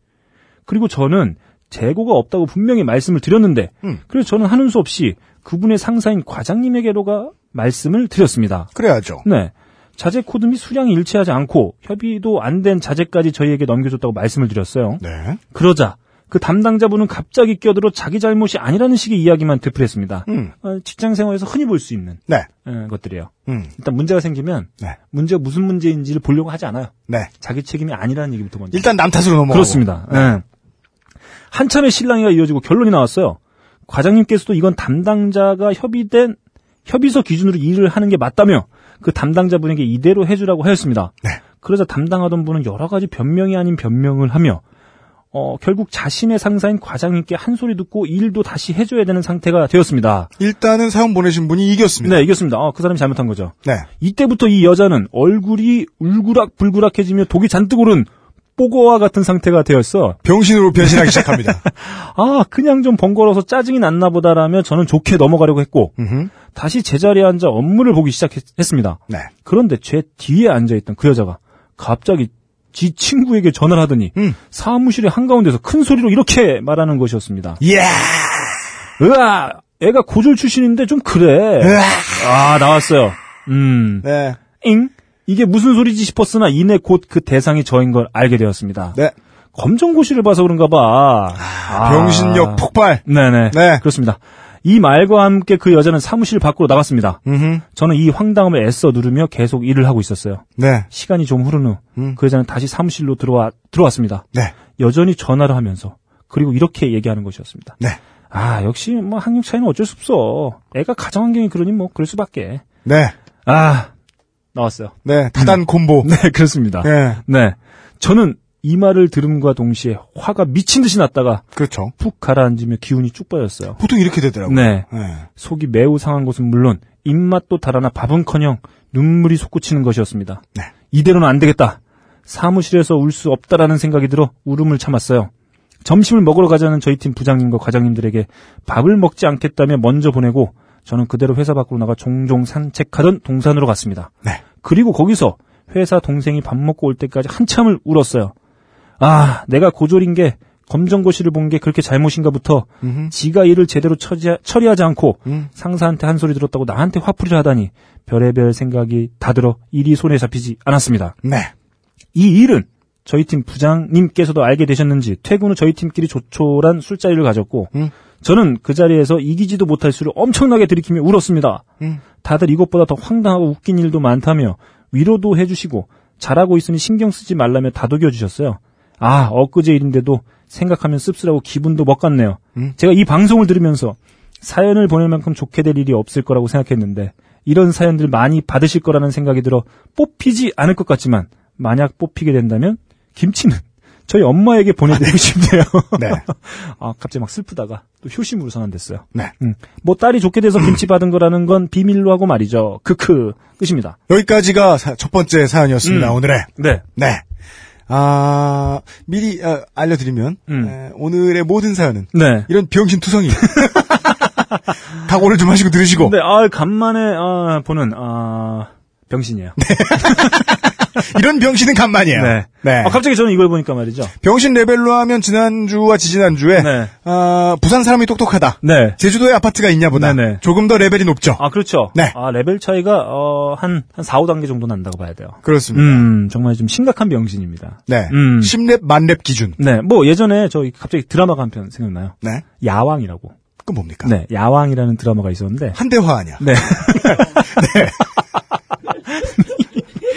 그리고 저는 재고가 없다고 분명히 말씀을 드렸는데, 음. 그래서 저는 하는 수 없이 그분의 상사인 과장님에게로가 말씀을 드렸습니다. 그래야죠. 네. 자재 코드 및 수량이 일치하지 않고 협의도 안 된 자재까지 저희에게 넘겨줬다고 말씀을 드렸어요. 네. 그러자 그 담당자분은 갑자기 끼어들어 자기 잘못이 아니라는 식의 이야기만 되풀이했습니다. 음. 어, 직장 생활에서 흔히 볼 수 있는 네. 어, 것들이에요. 음. 일단 문제가 생기면 네. 문제가 무슨 문제인지를 보려고 하지 않아요. 네. 자기 책임이 아니라는 얘기부터 먼저. 일단 남 탓으로 넘어가고. 그렇습니다. 예. 한참의 실랑이가 이어지고 결론이 나왔어요. 과장님께서도 이건 담당자가 협의된 협의서 기준으로 일을 하는 게 맞다며 그 담당자분에게 이대로 해주라고 하였습니다. 네. 그러자 담당하던 분은 여러 가지 변명이 아닌 변명을 하며 어, 결국 자신의 상사인 과장님께 한 소리 듣고 일도 다시 해줘야 되는 상태가 되었습니다. 일단은 사연 보내신 분이 이겼습니다. 네, 이겼습니다. 어, 그 사람이 잘못한 거죠. 네. 이때부터 이 여자는 얼굴이 울그락 불그락해지며 독이 잔뜩 오른 뽀거와 같은 상태가 되었어. 병신으로 변신하기 시작합니다. 아, 그냥 좀 번거로워서 짜증이 났나 보다라며 저는 좋게 넘어가려고 했고, 음흠. 다시 제자리에 앉아 업무를 보기 시작했습니다. 네. 그런데 제 뒤에 앉아있던 그 여자가 갑자기 지 친구에게 전화를 하더니 음. 사무실의 한가운데서 큰 소리로 이렇게 말하는 것이었습니다. 이야. 으아! 애가 고졸 출신인데 좀 그래. 으아. 아, 나왔어요. 음. 네. 잉? 이게 무슨 소리지 싶었으나 이내 곧 그 대상이 저인 걸 알게 되었습니다. 네. 검정고시를 봐서 그런가 봐. 아. 병신력 폭발. 네네. 네. 그렇습니다. 이 말과 함께 그 여자는 사무실 밖으로 나갔습니다. 음흠. 저는 이 황당함을 애써 누르며 계속 일을 하고 있었어요. 네. 시간이 좀 흐른 후, 음. 그 여자는 다시 사무실로 들어와, 들어왔습니다. 네. 여전히 전화를 하면서, 그리고 이렇게 얘기하는 것이었습니다. 네. 아, 역시 뭐 학력 차이는 어쩔 수 없어. 애가 가정 환경이 그러니 뭐 그럴 수밖에. 네. 아, 나왔어요. 네. 다단 콤보. 네, 그렇습니다. 네. 네. 저는 이 말을 들음과 동시에 화가 미친 듯이 났다가 그렇죠. 푹 가라앉으며 기운이 쭉 빠졌어요. 보통 이렇게 되더라고요. 네. 네. 속이 매우 상한 것은 물론 입맛도 달아나 밥은커녕 눈물이 솟구치는 것이었습니다. 네. 이대로는 안 되겠다. 사무실에서 울 수 없다라는 생각이 들어 울음을 참았어요. 점심을 먹으러 가자는 저희 팀 부장님과 과장님들에게 밥을 먹지 않겠다며 먼저 보내고 저는 그대로 회사 밖으로 나가 종종 산책하던 동산으로 갔습니다. 네. 그리고 거기서 회사 동생이 밥 먹고 올 때까지 한참을 울었어요. 아, 내가 고졸인 게 검정고시를 본 게 그렇게 잘못인가부터 음흠. 지가 일을 제대로 처지, 처리하지 않고 음. 상사한테 한 소리 들었다고 나한테 화풀이를 하다니 별의별 생각이 다 들어 일이 손에 잡히지 않았습니다. 네. 이 일은 저희 팀 부장님께서도 알게 되셨는지 퇴근 후 저희 팀끼리 조촐한 술자리를 가졌고 음. 저는 그 자리에서 이기지도 못할 수를 엄청나게 들이키며 울었습니다. 음. 다들 이것보다 더 황당하고 웃긴 일도 많다며 위로도 해주시고 잘하고 있으니 신경 쓰지 말라며 다독여 주셨어요. 아 엊그제 일인데도 생각하면 씁쓸하고 기분도 먹같네요. 음. 제가 이 방송을 들으면서 사연을 보낼 만큼 좋게 될 일이 없을 거라고 생각했는데 이런 사연들 많이 받으실 거라는 생각이 들어 뽑히지 않을 것 같지만 만약 뽑히게 된다면 김치는 저희 엄마에게 보내드리고 싶네요. 네. 아 갑자기 막 슬프다가 또 효심으로 전환됐어요. 네. 음, 뭐 딸이 좋게 돼서 김치 받은 거라는 건 비밀로 하고 말이죠. 크크 끝입니다. 여기까지가 사- 첫 번째 사연이었습니다. 음. 오늘의. 네. 네. 아, 미리 어, 알려드리면 음. 에, 오늘의 모든 사연은 네. 이런 병신 투성이 각오를 좀 하시고 들으시고 근데 아 간만에 아, 보는 아 병신이에요. 이런 병신은 간만이에요. 네. 네. 아, 갑자기 저는 이걸 보니까 말이죠. 병신 레벨로 하면 지난주와 지지난주에 네. 아, 부산 사람이 똑똑하다. 네. 제주도에 아파트가 있냐보다 네네. 조금 더 레벨이 높죠. 아 그렇죠. 네. 아 레벨 차이가 어 한한 4, 5단계 정도 난다고 봐야 돼요. 그렇습니다. 음 정말 좀 심각한 병신입니다. 네. 음. 10렙 만렙 기준. 네. 뭐 예전에 저 갑자기 드라마가 한 편 생각나요. 네. 야왕이라고. 그건 뭡니까? 네. 야왕이라는 드라마가 있었는데 한대화 아니야. 네.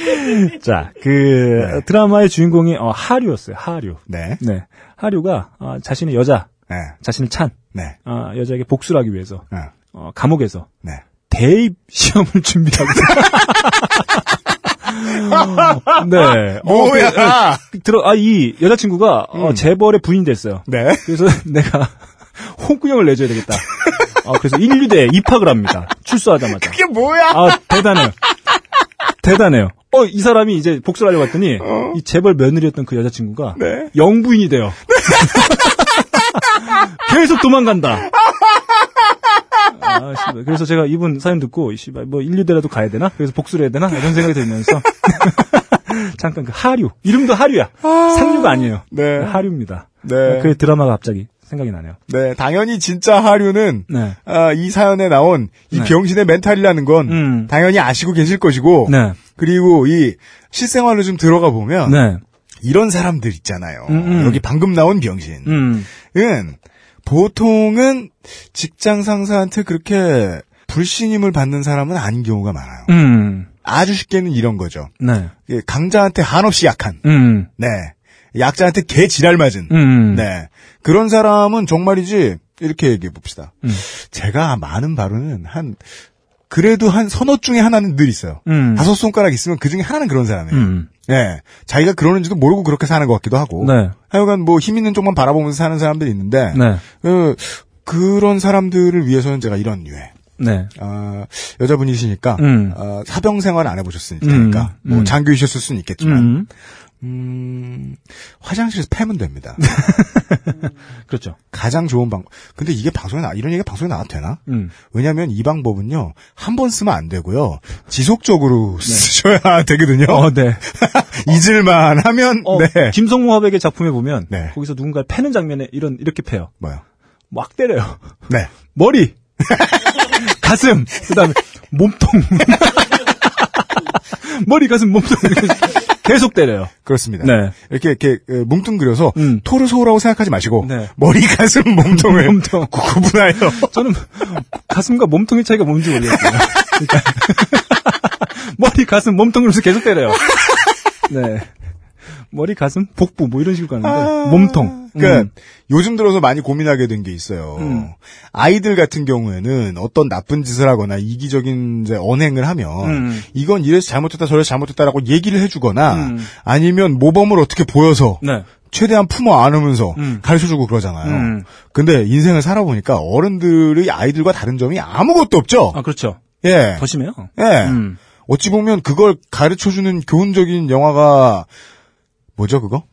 자, 그 드라마의 주인공이 어, 하류였어요. 하류. 네. 네. 하류가 어, 자신의 여자, 네. 자신을 찬 네. 어, 여자에게 복수를 하기 위해서 네. 어, 감옥에서 네. 대입 시험을 준비하고 네. 어, 뭐야? 그, 어, 들어 아 이 여자친구가 어, 재벌의 부인 됐어요. 네. 그래서 내가 홍구형을 내줘야 되겠다. 아, 그래서 인류대에 입학을 합니다. 출소하자마자. 이게 뭐야? 아, 대단해요. 대단해요. 어, 이 사람이 이제 복수를 하려고 했더니, 이 재벌 며느리였던 그 여자친구가, 어. 네. 영부인이 돼요. 계속 도망간다. 아, 씨발. 그래서 제가 이분 사연 듣고, 씨발, 뭐, 인류대라도 가야 되나? 그래서 복수를 해야 되나? 이런 생각이 들면서. 잠깐, 그 하류. 이름도 하류야. 상류가 아니에요. 네. 하류입니다. 네. 그 드라마가 갑자기 생각이 나네요. 네, 당연히 진짜 하류는 네. 아, 이 사연에 나온 이 네. 병신의 멘탈이라는 건 음. 당연히 아시고 계실 것이고 네. 그리고 이 실생활로 좀 들어가 보면 네. 이런 사람들 있잖아요. 음, 음. 여기 방금 나온 병신은 음. 보통은 직장 상사한테 그렇게 불신임을 받는 사람은 아닌 경우가 많아요. 음. 아주 쉽게는 이런 거죠. 네. 예, 강자한테 한없이 약한, 음. 네, 약자한테 개 지랄 맞은, 음. 네 그런 사람은 정말이지 이렇게 얘기해 봅시다. 음. 제가 많은 바로는 한 그래도 한 서너 중에 하나는 늘 있어요. 음. 다섯 손가락 있으면 그 중에 하나는 그런 사람이에요. 음. 예, 자기가 그러는지도 모르고 그렇게 사는 것 같기도 하고. 네. 하여간 뭐 힘 있는 쪽만 바라보면서 사는 사람들이 있는데 네. 그, 그런 사람들을 위해서는 제가 이런 류의 네. 아, 여자분이시니까 음. 어, 사병 생활 안 해보셨으니까 음, 뭐 음. 장교이셨을 수는 있겠지만 음. 음, 화장실에서 패면 됩니다. 그렇죠. 가장 좋은 방법. 근데 이게 방송에 나 이런 얘기가 방송에 나와도 되나? 음. 왜냐하면 이 방법은요 한 번 쓰면 안 되고요 지속적으로 쓰셔야 되거든요. 네. 어, 네. 잊을만 하면 어, 네 김성모 화백의 작품에 보면 네. 거기서 누군가를 패는 장면에 이런 이렇게 패요. 뭐요? 막 때려요. 네 머리, 가슴, 그 다음에 몸통, 머리, 가슴, 몸통 계속 때려요. 그렇습니다. 네. 이렇게 이렇게 어, 뭉뚱그려서 음. 토르소라고 생각하지 마시고 네. 머리 가슴 몸통을 몸통. 구분하여 저는 가슴과 몸통의 차이가 뭔지 모르겠어요. 그러니까 머리, 가슴, 몸통 이러면서 계속 때려요. 네. 머리, 가슴, 복부 뭐 이런 식으로 가는데 몸통. 그러니까 음. 요즘 들어서 많이 고민하게 된 게 있어요. 음. 아이들 같은 경우에는 어떤 나쁜 짓을 하거나 이기적인 이제 언행을 하면 음. 이건 이래서 잘못했다 저래서 잘못했다라고 얘기를 해주거나 음. 아니면 모범을 어떻게 보여서 네. 최대한 품어 안으면서 음. 가르쳐주고 그러잖아요. 음. 근데 인생을 살아보니까 어른들의 아이들과 다른 점이 아무것도 없죠. 아 그렇죠. 예. 더 심해요. 예. 음. 어찌 보면 그걸 가르쳐주는 교훈적인 영화가 뭐죠 그거?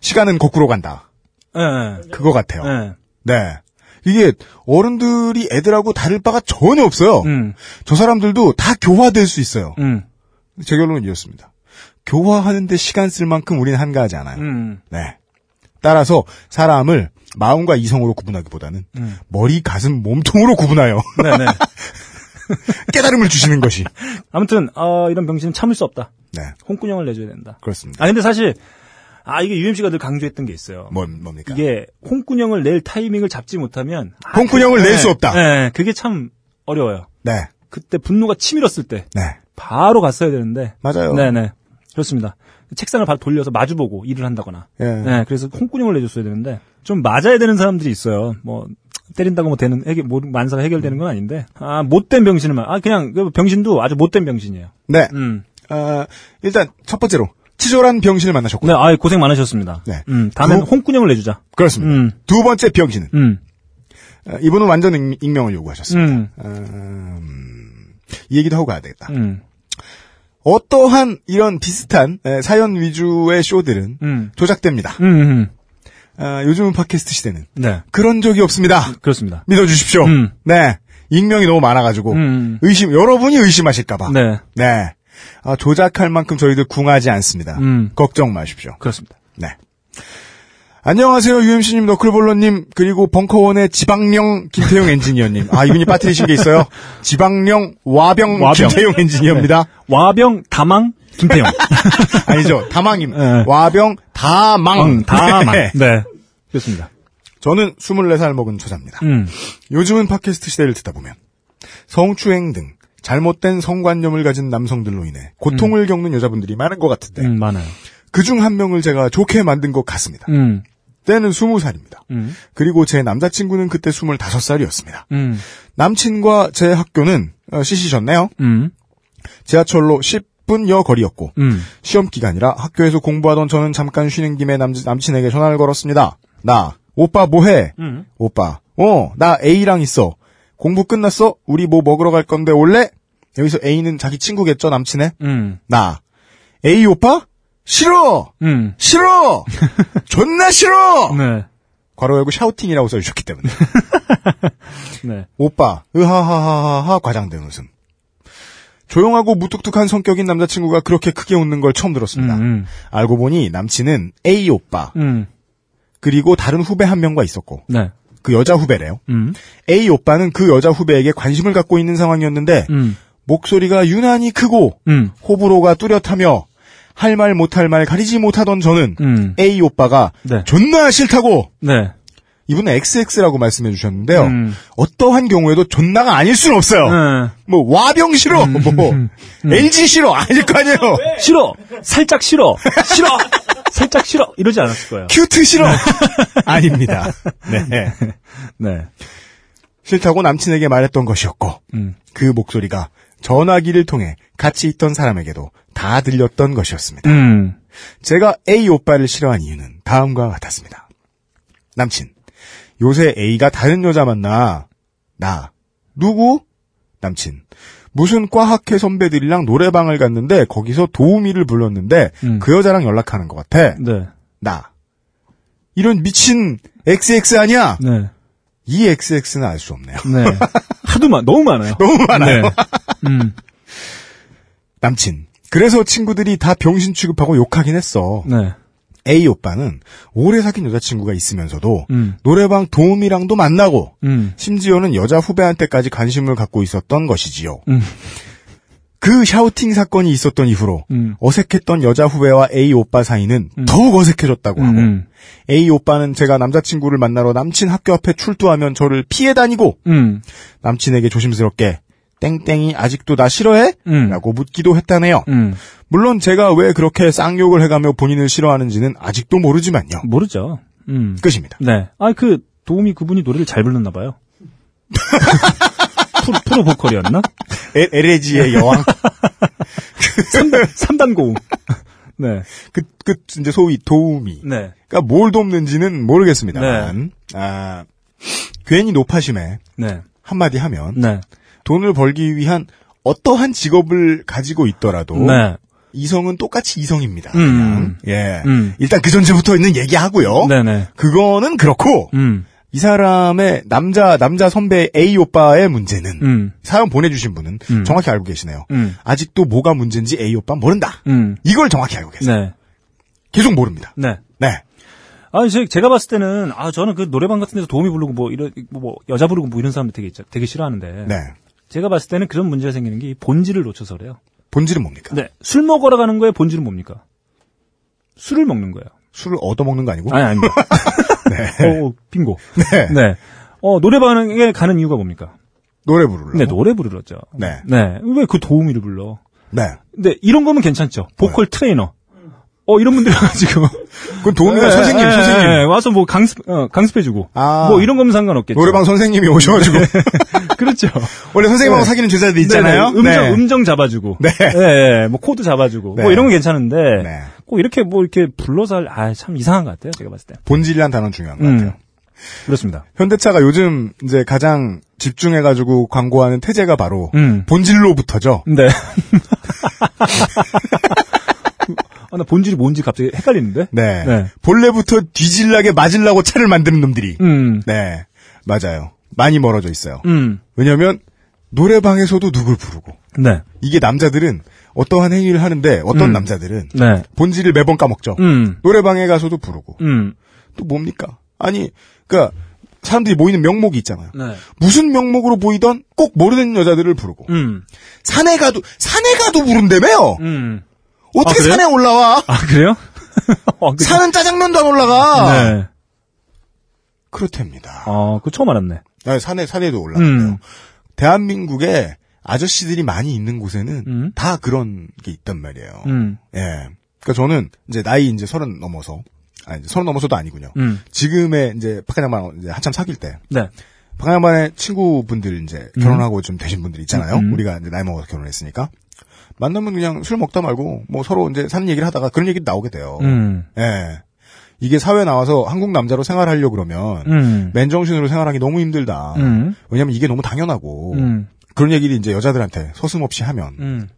시간은 거꾸로 간다. 예. 그거 같아요. 예. 네. 이게 어른들이 애들하고 다를 바가 전혀 없어요. 음. 저 사람들도 다 교화될 수 있어요. 음. 제 결론은 이렇습니다. 교화하는데 시간 쓸 만큼 우리는 한가하지 않아요. 음. 네. 따라서 사람을 마음과 이성으로 구분하기보다는 음. 머리, 가슴, 몸통으로 구분하여 네, 네. 깨달음을 주시는 것이. 아무튼 어, 이런 병신은 참을 수 없다. 네. 홍군형을 내줘야 된다. 그렇습니다. 아 근데 사실 아 이게 UMC가 늘 강조했던 게 있어요. 뭐, 뭡니까? 이게 홍군형을 낼 타이밍을 잡지 못하면 아, 홍군형을 그- 낼수 없다. 네, 그게 참 어려워요. 네. 그때 분노가 치밀었을 때 네. 바로 갔어야 되는데. 맞아요. 네네 그렇습니다. 책상을 바로 돌려서 마주보고 일을 한다거나. 예. 네, 그래서 홍군형을 내줬어야 되는데 좀 맞아야 되는 사람들이 있어요. 뭐 때린다고 뭐 되는 해결 뭐 만사가 해결되는 건 아닌데 아 못된 병신을 말. 아 그냥 그 병신도 아주 못된 병신이에요. 네. 음. 어, 일단 첫 번째로 치졸한 병신을 만나셨고. 네, 아 고생 많으셨습니다. 네. 음, 다음에는 두- 홍군형을 내주자. 그렇습니다. 음. 두 번째 병신은 음. 어, 이분은 완전 익- 익명을 요구하셨습니다. 음. 음, 이 얘기도 하고 가야 되겠다. 음. 어떠한 이런 비슷한 에, 사연 위주의 쇼들은 음. 조작됩니다. 음. 음. 아, 요즘은 팟캐스트 시대는 네. 그런 적이 없습니다. 그렇습니다. 믿어주십시오. 음. 네. 익명이 너무 많아가지고 음. 의심 여러분이 의심하실까봐. 네. 네. 아, 조작할 만큼 저희들 궁하지 않습니다. 음. 걱정 마십시오. 그렇습니다. 네. 안녕하세요, UMC님, 너클볼러님, 그리고 벙커원의 지방령 김태용 엔지니어님. 아, 이분이 빠뜨리신 게 있어요. 지방령 와병, 와병. 김태용 엔지니어입니다. 와병 다망 김태용. 아니죠. 다망임. 네. 와병 다망. 응, 다망. 네. 네. 그렇습니다. 저는 24살 먹은 처자입니다. 음. 요즘은 팟캐스트 시대를 듣다 보면 성추행 등 잘못된 성관념을 가진 남성들로 인해 고통을 겪는 여자분들이 많은 것 같은데 음, 많아요. 그중 한 명을 제가 좋게 만든 것 같습니다. 음. 때는 20살입니다. 음. 그리고 제 남자친구는 그때 25살이었습니다. 음. 남친과 제 학교는 어, 시시셨네요. 음. 지하철로 10분여 거리였고 음. 시험 기간이라 학교에서 공부하던 저는 잠깐 쉬는 김에 남, 남친에게 전화를 걸었습니다. 나 오빠 뭐해? 음. 오빠 어 나 A랑 있어. 공부 끝났어? 우리 뭐 먹으러 갈 건데 올래? 여기서 A는 자기 친구겠죠, 남친의? 음. 나. A 오빠? 싫어! 음. 싫어! 존나 싫어! 네. 괄호 열고 샤우팅이라고 써주셨기 때문에. 네. 오빠, 으하하하하하 과장된 웃음. 조용하고 무뚝뚝한 성격인 남자친구가 그렇게 크게 웃는 걸 처음 들었습니다. 음. 알고 보니 남친은 A 오빠, 음. 그리고 다른 후배 한 명과 있었고, 네. 그 여자 후배래요. 음. A 오빠는 그 여자 후배에게 관심을 갖고 있는 상황이었는데, 음. 목소리가 유난히 크고, 음. 호불호가 뚜렷하며, 할 말 못할 말 가리지 못하던 저는, 음. A 오빠가 네. 존나 싫다고, 네. 이분은 XX라고 말씀해 주셨는데요. 음. 어떠한 경우에도 존나가 아닐 수는 없어요. 네. 뭐 와병 싫어, 뭐 LG 싫어 아닐 거 아니에요. 싫어. 살짝 싫어. 싫어. 살짝 싫어. 이러지 않았을 거예요. 큐트 싫어 아닙니다. 네. 네. 싫다고 남친에게 말했던 것이었고 음. 그 목소리가 전화기를 통해 같이 있던 사람에게도 다 들렸던 것이었습니다. 음. 제가 A 오빠를 싫어한 이유는 다음과 같았습니다. 남친, 요새 A가 다른 여자 만나. 나, 누구? 남친, 무슨 과학회 선배들이랑 노래방을 갔는데 거기서 도우미를 불렀는데 음. 그 여자랑 연락하는 것 같아. 네. 나. 이런 미친 XX 아니야? 네. 이 XX는 알 수 없네요. 네. 하도 많, 너무 많아요. 너무 많아요. 네. 음. 남친. 그래서 친구들이 다 병신 취급하고 욕하긴 했어. 네. A 오빠는 오래 사귄 여자친구가 있으면서도 음. 노래방 도우미랑도 만나고 음. 심지어는 여자 후배한테까지 관심을 갖고 있었던 것이지요. 음. 그 샤우팅 사건이 있었던 이후로 음. 어색했던 여자 후배와 A 오빠 사이는 음. 더욱 어색해졌다고 하고 음. A 오빠는 제가 남자친구를 만나러 남친 학교 앞에 출두하면 저를 피해 다니고 음. 남친에게 조심스럽게 땡땡이 아직도 나 싫어해? 음. 라고 묻기도 했다네요. 음. 물론 제가 왜 그렇게 쌍욕을 해가며 본인을 싫어하는지는 아직도 모르지만요. 모르죠. 음. 끝입니다. 네. 아, 그, 도우미 그분이 노래를 잘 불렀나 봐요. 프로, 프로 보컬이었나? 에- LAG의 여왕. 3단, 3단 고음. 네. 그, 그, 이제 소위 도우미. 네. 그러니까 뭘 돕는지는 모르겠습니다만, 네. 아, 괜히 노파심에 네. 한마디 하면, 네. 돈을 벌기 위한 어떠한 직업을 가지고 있더라도, 네. 이성은 똑같이 이성입니다. 음. 예. 음. 일단 그 전제부터 있는 얘기하고요. 네네. 그거는 그렇고, 음. 이 사람의 남자, 남자 선배 A 오빠의 문제는, 음. 사연 보내주신 분은 음. 정확히 알고 계시네요. 음. 아직도 뭐가 문제인지 A 오빠 모른다. 음. 이걸 정확히 알고 계세요. 네. 계속 모릅니다. 네. 네. 아니, 제, 제가 봤을 때는, 아, 저는 그 노래방 같은 데서 도우미 부르고 뭐, 이런, 뭐, 뭐 여자 부르고 뭐 이런 사람들 되게. 되게 싫어하는데. 네. 제가 봤을 때는 그런 문제가 생기는 게이 본질을 놓쳐서 그래요. 본질은 뭡니까? 네. 술 먹으러 가는 거의 본질은 뭡니까? 술을 먹는 거예요. 술을 얻어먹는 거 아니고? 아니, 아닙니다. 네. 어, 빙고. 네. 네. 어, 노래방에 가는 이유가 뭡니까? 노래 부르러. 네, 노래 부르러죠. 네. 네. 왜 그 도우미를 불러? 네. 근데 이런 거면 괜찮죠. 보컬 트레이너. 어, 이런 분들 와가지고. 그건 도우미가 네, 선생님, 네, 선생님. 네, 와서 뭐 강습, 어, 강습해주고. 아. 뭐 이런 거면 상관없겠죠. 노래방 선생님이 오셔가지고. 그렇죠. 원래 선생님하고 네. 사귀는 제자들 있잖아요. 네네, 음정, 네. 음정 잡아주고. 네. 네, 뭐 코드 잡아주고. 네. 뭐 이런 건 괜찮은데. 네. 꼭 이렇게 뭐 이렇게 불러서 할, 아, 참 이상한 것 같아요. 제가 봤을 때. 본질이란 단어는 중요한 것 음. 같아요. 그렇습니다. 현대차가 요즘 이제 가장 집중해가지고 광고하는 태제가 바로 음. 본질로부터죠. 네. 아, 나 본질이 뭔지 갑자기 헷갈리는데? 네. 네. 본래부터 뒤질나게 맞으려고 차를 만드는 놈들이. 음. 네. 맞아요. 많이 멀어져 있어요. 음. 왜냐면, 노래방에서도 누굴 부르고. 네. 이게 남자들은 어떠한 행위를 하는데, 어떤 음. 남자들은 네. 본질을 매번 까먹죠. 음. 노래방에 가서도 부르고. 음. 또 뭡니까? 아니, 그니까, 사람들이 모이는 명목이 있잖아요. 네. 무슨 명목으로 보이던 꼭 모르는 여자들을 부르고. 음. 산에 가도, 산에 가도 부른다며요! 음. 어떻게 아? 산에 올라와? 아, 그래요? 어, 그, 산은 짜장면도 안 올라가! 네. 그렇답니다. 어, 그 처음 알았네. 아, 산에, 산에도 올라가요. 음. 대한민국에 아저씨들이 많이 있는 곳에는 음. 다 그런 게 있단 말이에요. 음. 예. 그니까 저는 이제 나이 이제 서른 넘어서, 아니, 이제 서른 넘어서도 아니군요. 음. 지금의 이제 박한양반 이제 한참 사귈 때, 네. 박한양반의 친구분들 이제 결혼하고 좀 되신 분들 있잖아요. 음. 우리가 이제 나이 먹어서 결혼했으니까. 만나면 그냥 술 먹다 말고 뭐 서로 이제 사는 얘기를 하다가 그런 얘기 나오게 돼요. 음. 예. 이게 사회 나와서 한국 남자로 생활하려 그러면 음. 맨정신으로 생활하기 너무 힘들다. 음. 왜냐면 이게 너무 당연하고 음. 그런 얘기를 이제 여자들한테 서슴없이 하면 음.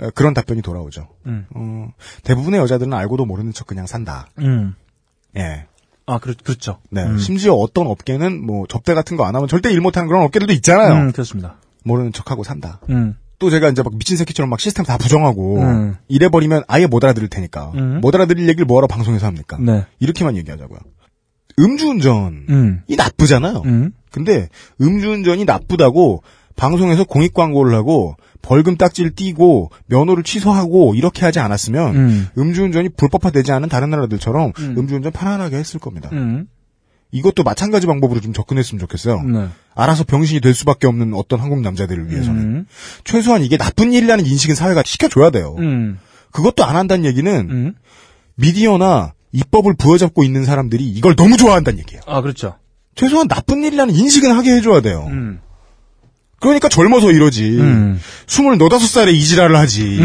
어, 그런 답변이 돌아오죠. 음. 어, 대부분의 여자들은 알고도 모르는 척 그냥 산다. 음. 예. 아, 그렇, 그렇죠. 네. 음. 심지어 어떤 업계는 뭐 접대 같은 거 안 하면 절대 일 못하는 그런 업계들도 있잖아요. 음, 그렇습니다. 모르는 척하고 산다. 음. 또 제가 이제 막 미친 새끼처럼 막 시스템 다 부정하고 음. 이래버리면 아예 못 알아들을 테니까 음. 못 알아들을 얘기를 뭐하러 방송에서 합니까? 네. 이렇게만 얘기하자고요. 음주운전이 음. 나쁘잖아요. 음. 근데 음주운전이 나쁘다고 방송에서 공익 광고를 하고 벌금 딱지를 띄고 면허를 취소하고 이렇게 하지 않았으면 음. 음주운전이 불법화되지 않은 다른 나라들처럼 음. 음. 주운전 편안하게 했을 겁니다. 음. 이것도 마찬가지 방법으로 좀 접근했으면 좋겠어요. 네. 알아서 병신이 될 수밖에 없는 어떤 한국 남자들을 위해서는 음. 최소한 이게 나쁜 일이라는 인식은 사회가 시켜줘야 돼요. 음. 그것도 안 한다는 얘기는 음. 미디어나 입법을 부여잡고 있는 사람들이 이걸 너무 좋아한다는 얘기예요. 아, 그렇죠. 최소한 나쁜 일이라는 인식은 하게 해줘야 돼요. 음. 그러니까 젊어서 이러지. 음. 스물너다섯 살에 이지랄을 하지.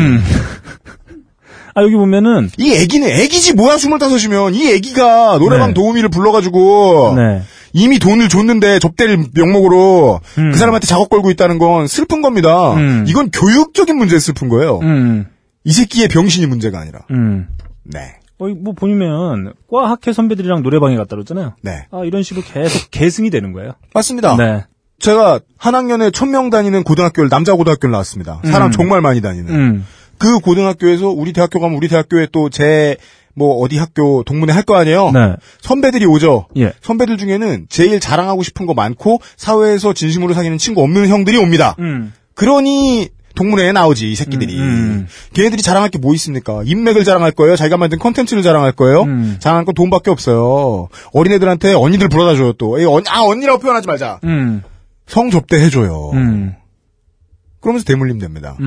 음. 아, 여기 보면은, 이 애기는 애기지 뭐야 스물다섯이면 이 애기가 노래방 네. 도우미를 불러가지고 네. 이미 돈을 줬는데 접대를 명목으로 음. 그 사람한테 작업 걸고 있다는 건 슬픈 겁니다. 음. 이건 교육적인 문제에 슬픈 거예요. 음. 이 새끼의 병신이 문제가 아니라. 음. 네. 어, 뭐, 보면, 과 학회 선배들이랑 노래방에 갔다 그랬잖아요. 네. 아, 이런 식으로 계속 계승이 되는 거예요. 맞습니다. 네. 제가 한 학년에 천 명 다니는 고등학교를 남자 고등학교를 나왔습니다. 사람 음. 정말 많이 다니는. 음. 그 고등학교에서 우리 대학교 가면 우리 대학교에 또 제 뭐 어디 학교 동문회 할 거 아니에요. 네. 선배들이 오죠. 예. 선배들 중에는 제일 자랑하고 싶은 거 많고 사회에서 진심으로 사귀는 친구 없는 형들이 옵니다. 음. 그러니 동문회에 나오지 이 새끼들이. 음, 음. 걔네들이 자랑할 게 뭐 있습니까? 인맥을 자랑할 거예요. 자기가 만든 컨텐츠를 자랑할 거예요. 음. 자랑할 건 돈밖에 없어요. 어린애들한테 언니들 불러다 줘요 또. 언, 아 언니라고 표현하지 말자. 음. 성 접대 해줘요. 음. 그러면서 대물림 됩니다.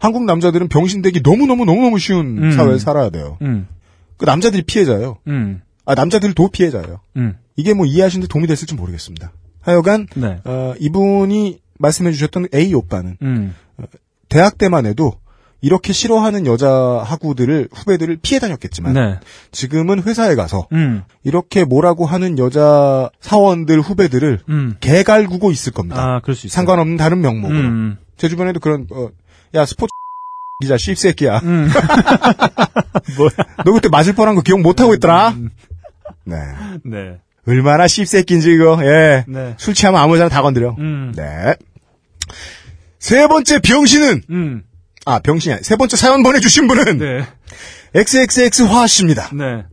음. 한국 남자들은 병신되기 너무너무 너무너무 쉬운 음. 사회에 살아야 돼요. 음. 그 남자들이 피해자예요. 음. 아 남자들도 피해자예요. 음. 이게 뭐 이해하시는데 도움이 됐을지 모르겠습니다. 하여간 네. 어, 이분이 말씀해 주셨던 A 오빠는 음. 대학 때만 해도 이렇게 싫어하는 여자 학우들을 후배들을 피해 다녔겠지만 네. 지금은 회사에 가서 음. 이렇게 뭐라고 하는 여자 사원들 후배들을 음. 개갈구고 있을 겁니다. 아, 그럴 수 있어요. 상관없는 다른 명목으로. 음. 제 주변에도 그런 어, 야 스포츠 기자 씹새끼야. 음. 뭐야? 너 그때 맞을 뻔한 거 기억 못 하고 있더라. 네. 네. 얼마나 씹새끼인지 이거. 예. 네. 술 취하면 아무 데나 다 건드려. 음. 네. 세 번째 병신은 음. 아 병신이 아니 세 번째 사연 보내주신 분은 네. XXX 화씨입니다. 네.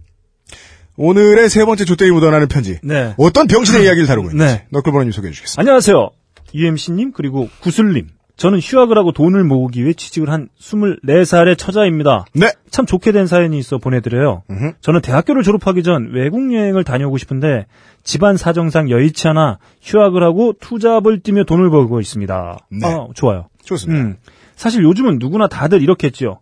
오늘의 세 번째 조대이 묻어나는 편지. 네. 어떤 병신의 이야기를 다루고 있는지 네. 너클버너님 소개해 주시겠습니다. 안녕하세요. UMC님, 그리고 구슬님. 저는 휴학을 하고 돈을 모으기 위해 취직을 한 24살의 처자입니다. 네. 참 좋게 된 사연이 있어 보내드려요. 음흠. 저는 대학교를 졸업하기 전 외국 여행을 다녀오고 싶은데 집안 사정상 여의치 않아 휴학을 하고 투잡을 뛰며 돈을 벌고 있습니다. 네. 아, 좋아요. 좋습니다. 음. 사실 요즘은 누구나 다들 이렇게 했지요.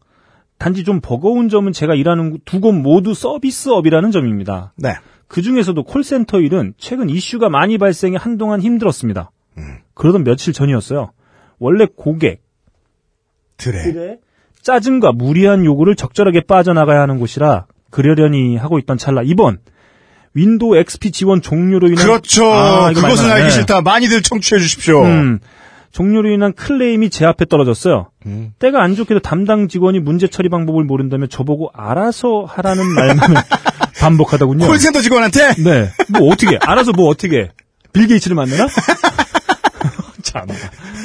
단지 좀 버거운 점은 제가 일하는 두 곳 모두 서비스업이라는 점입니다. 네. 그 중에서도 콜센터 일은 최근 이슈가 많이 발생해 한동안 힘들었습니다. 음. 그러던 며칠 전이었어요. 원래 고객. 들의 짜증과 무리한 요구를 적절하게 빠져나가야 하는 곳이라 그러려니 하고 있던 찰나 이번 윈도우 XP 지원 종료로 인한 그렇죠. 아, 그것은 알기 나네. 싫다. 많이들 청취해 주십시오. 음, 종료로 인한 클레임이 제 앞에 떨어졌어요. 음. 때가 안 좋게도 담당 직원이 문제 처리 방법을 모른다며 저보고 알아서 하라는 말만을 반복하더군요. 콜센터 직원한테 네. 뭐 어떻게? 알아서 뭐 어떻게? 빌 게이츠를 만나나? 참.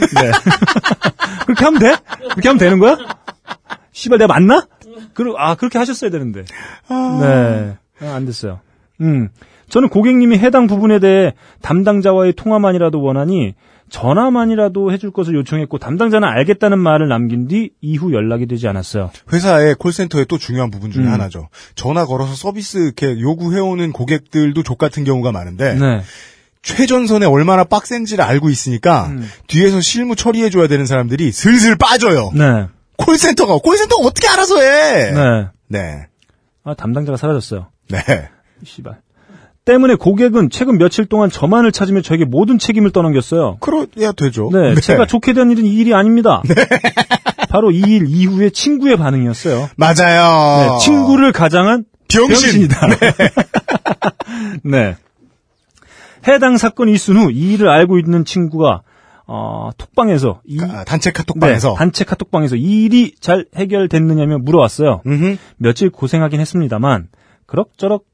네. 그렇게 하면 돼? 그렇게 하면 되는 거야? 씨발 내가 맞나? 그, 아, 그렇게 하셨어야 되는데. 네. 아, 안 됐어요. 음. 저는 고객님이 해당 부분에 대해 담당자와의 통화만이라도 원하니 전화만이라도 해줄 것을 요청했고 담당자는 알겠다는 말을 남긴 뒤 이후 연락이 되지 않았어요. 회사의 콜센터의 또 중요한 부분 중에 음. 하나죠. 전화 걸어서 서비스 이렇게 요구해오는 고객들도 족 같은 경우가 많은데 네. 최전선에 얼마나 빡센지를 알고 있으니까 음. 뒤에서 실무 처리해줘야 되는 사람들이 슬슬 빠져요. 네. 콜센터가 콜센터가 어떻게 알아서 해? 네. 네. 아, 담당자가 사라졌어요. 네. 씨발. 때문에 고객은 최근 며칠 동안 저만을 찾으며 저에게 모든 책임을 떠넘겼어요. 그러야 되죠. 네, 제가 좋게 된 일은 이 일이 아닙니다. 바로 이 일 이후에 친구의 반응이었어요. 맞아요. 네, 친구를 가장한 병신. 병신이다. 네. 해당 사건 이순 후 이 일을 알고 있는 친구가 어, 톡방에서 이 아, 단체 카톡방에서. 네, 단체 카톡방에서 이 일이 잘 해결됐느냐며 물어왔어요. 음흠. 며칠 고생하긴 했습니다만 그럭저럭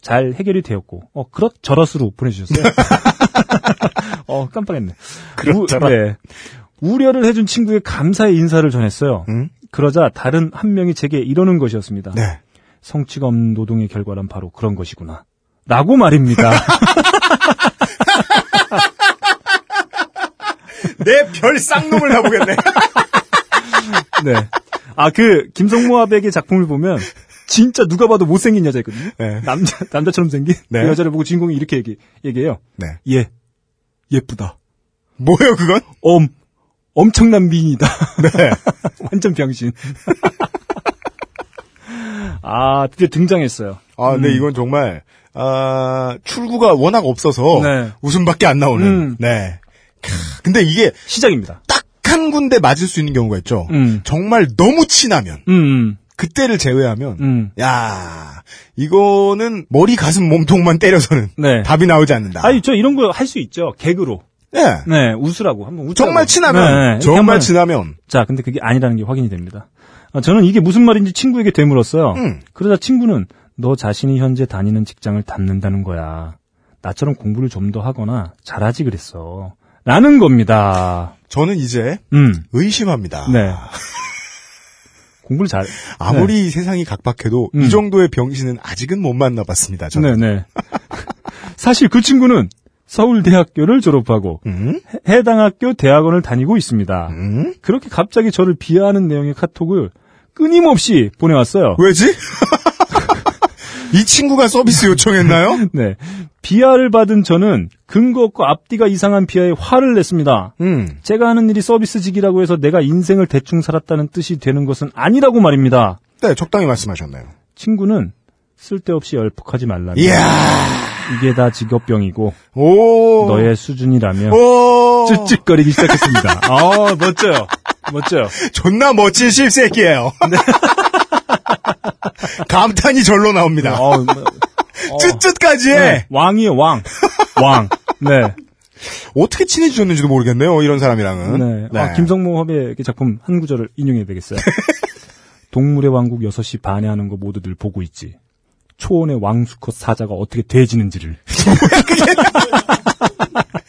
잘 해결이 되었고 어 그럭저럭으로 보내주셨어요. 어 깜빡했네. 그럭저럭. 우, 네. 우려를 해준 친구의 감사의 인사를 전했어요. 음? 그러자 다른 한 명이 제게 이러는 것이었습니다. 네. 없는 노동의 결과란 바로 그런 것이구나. 라고 말입니다. 내 별 쌍놈을 해보겠네. 네. 아, 그, 김성모 아백의 작품을 보면, 진짜 누가 봐도 못생긴 여자있거든요. 네. 남자, 남자처럼 생긴 네. 그 여자를 보고 주인공이 이렇게 얘기, 얘기해요. 네. 얘, 예쁘다. 뭐예요, 그건? 엄, 엄청난 미인이다. 네. 완전 병신. 아, 드디어 등장했어요. 아, 근데 이건 정말, 아, 출구가 워낙 없어서 네. 웃음밖에 안 나오는. 음. 네. 캬, 근데 이게 시작입니다. 딱 한 군데 맞을 수 있는 경우가 있죠. 음. 정말 너무 친하면, 음, 그때를 제외하면, 음. 야 이거는 머리, 가슴, 몸통만 때려서는 네. 답이 나오지 않는다. 아니, 저 이런 거 할 수 있죠. 개그로. 네. 네, 웃으라고. 한번 웃자고. 정말 친하면, 네, 이렇게 정말 친하면, 자, 근데 그게 아니라는 게 확인이 됩니다. 아, 저는 이게 무슨 말인지 친구에게 되물었어요. 음. 그러자 친구는 너 자신이 현재 다니는 직장을 담는다는 거야. 나처럼 공부를 좀 더 하거나 잘하지 그랬어. 라는 겁니다. 저는 이제 음, 의심합니다. 네. 공부를 잘. 아무리 세상이 각박해도 음. 이 정도의 병신은 아직은 못 만나봤습니다. 저는. 네, 네. 사실 그 친구는 서울대학교를 졸업하고 음? 해- 해당 학교 대학원을 다니고 있습니다. 음? 그렇게 갑자기 저를 비하하는 내용의 카톡을 끊임없이 보내왔어요. 왜지? 이 친구가 서비스 요청했나요? 네. 비하를 받은 저는 근거 없고 앞뒤가 이상한 비하에 화를 냈습니다. 음. 제가 하는 일이 서비스직이라고 해서 내가 인생을 대충 살았다는 뜻이 되는 것은 아니라고 말입니다. 네, 적당히 말씀하셨나요. 친구는 쓸데없이 열폭하지 말라. 이야, 이게 다 직업병이고 오. 너의 수준이라며 오. 쯧쯧거리기 시작했습니다. 아 멋져요. 멋져요. 존나 멋진 실새끼예요. 네. 감탄이 절로 나옵니다. 어, 뭐, 쯧쯧까지 해. 네, 왕이에요 왕. 왕. 네. 어떻게 친해지셨는지도 모르겠네요. 이런 사람이랑은. 네. 아, 김성모 화백의 작품 한 구절을 인용해야 되겠어요. 동물의 왕국 6시 반에 하는 거 모두들 보고 있지. 초원의 왕수컷 사자가 어떻게 돼지는지를.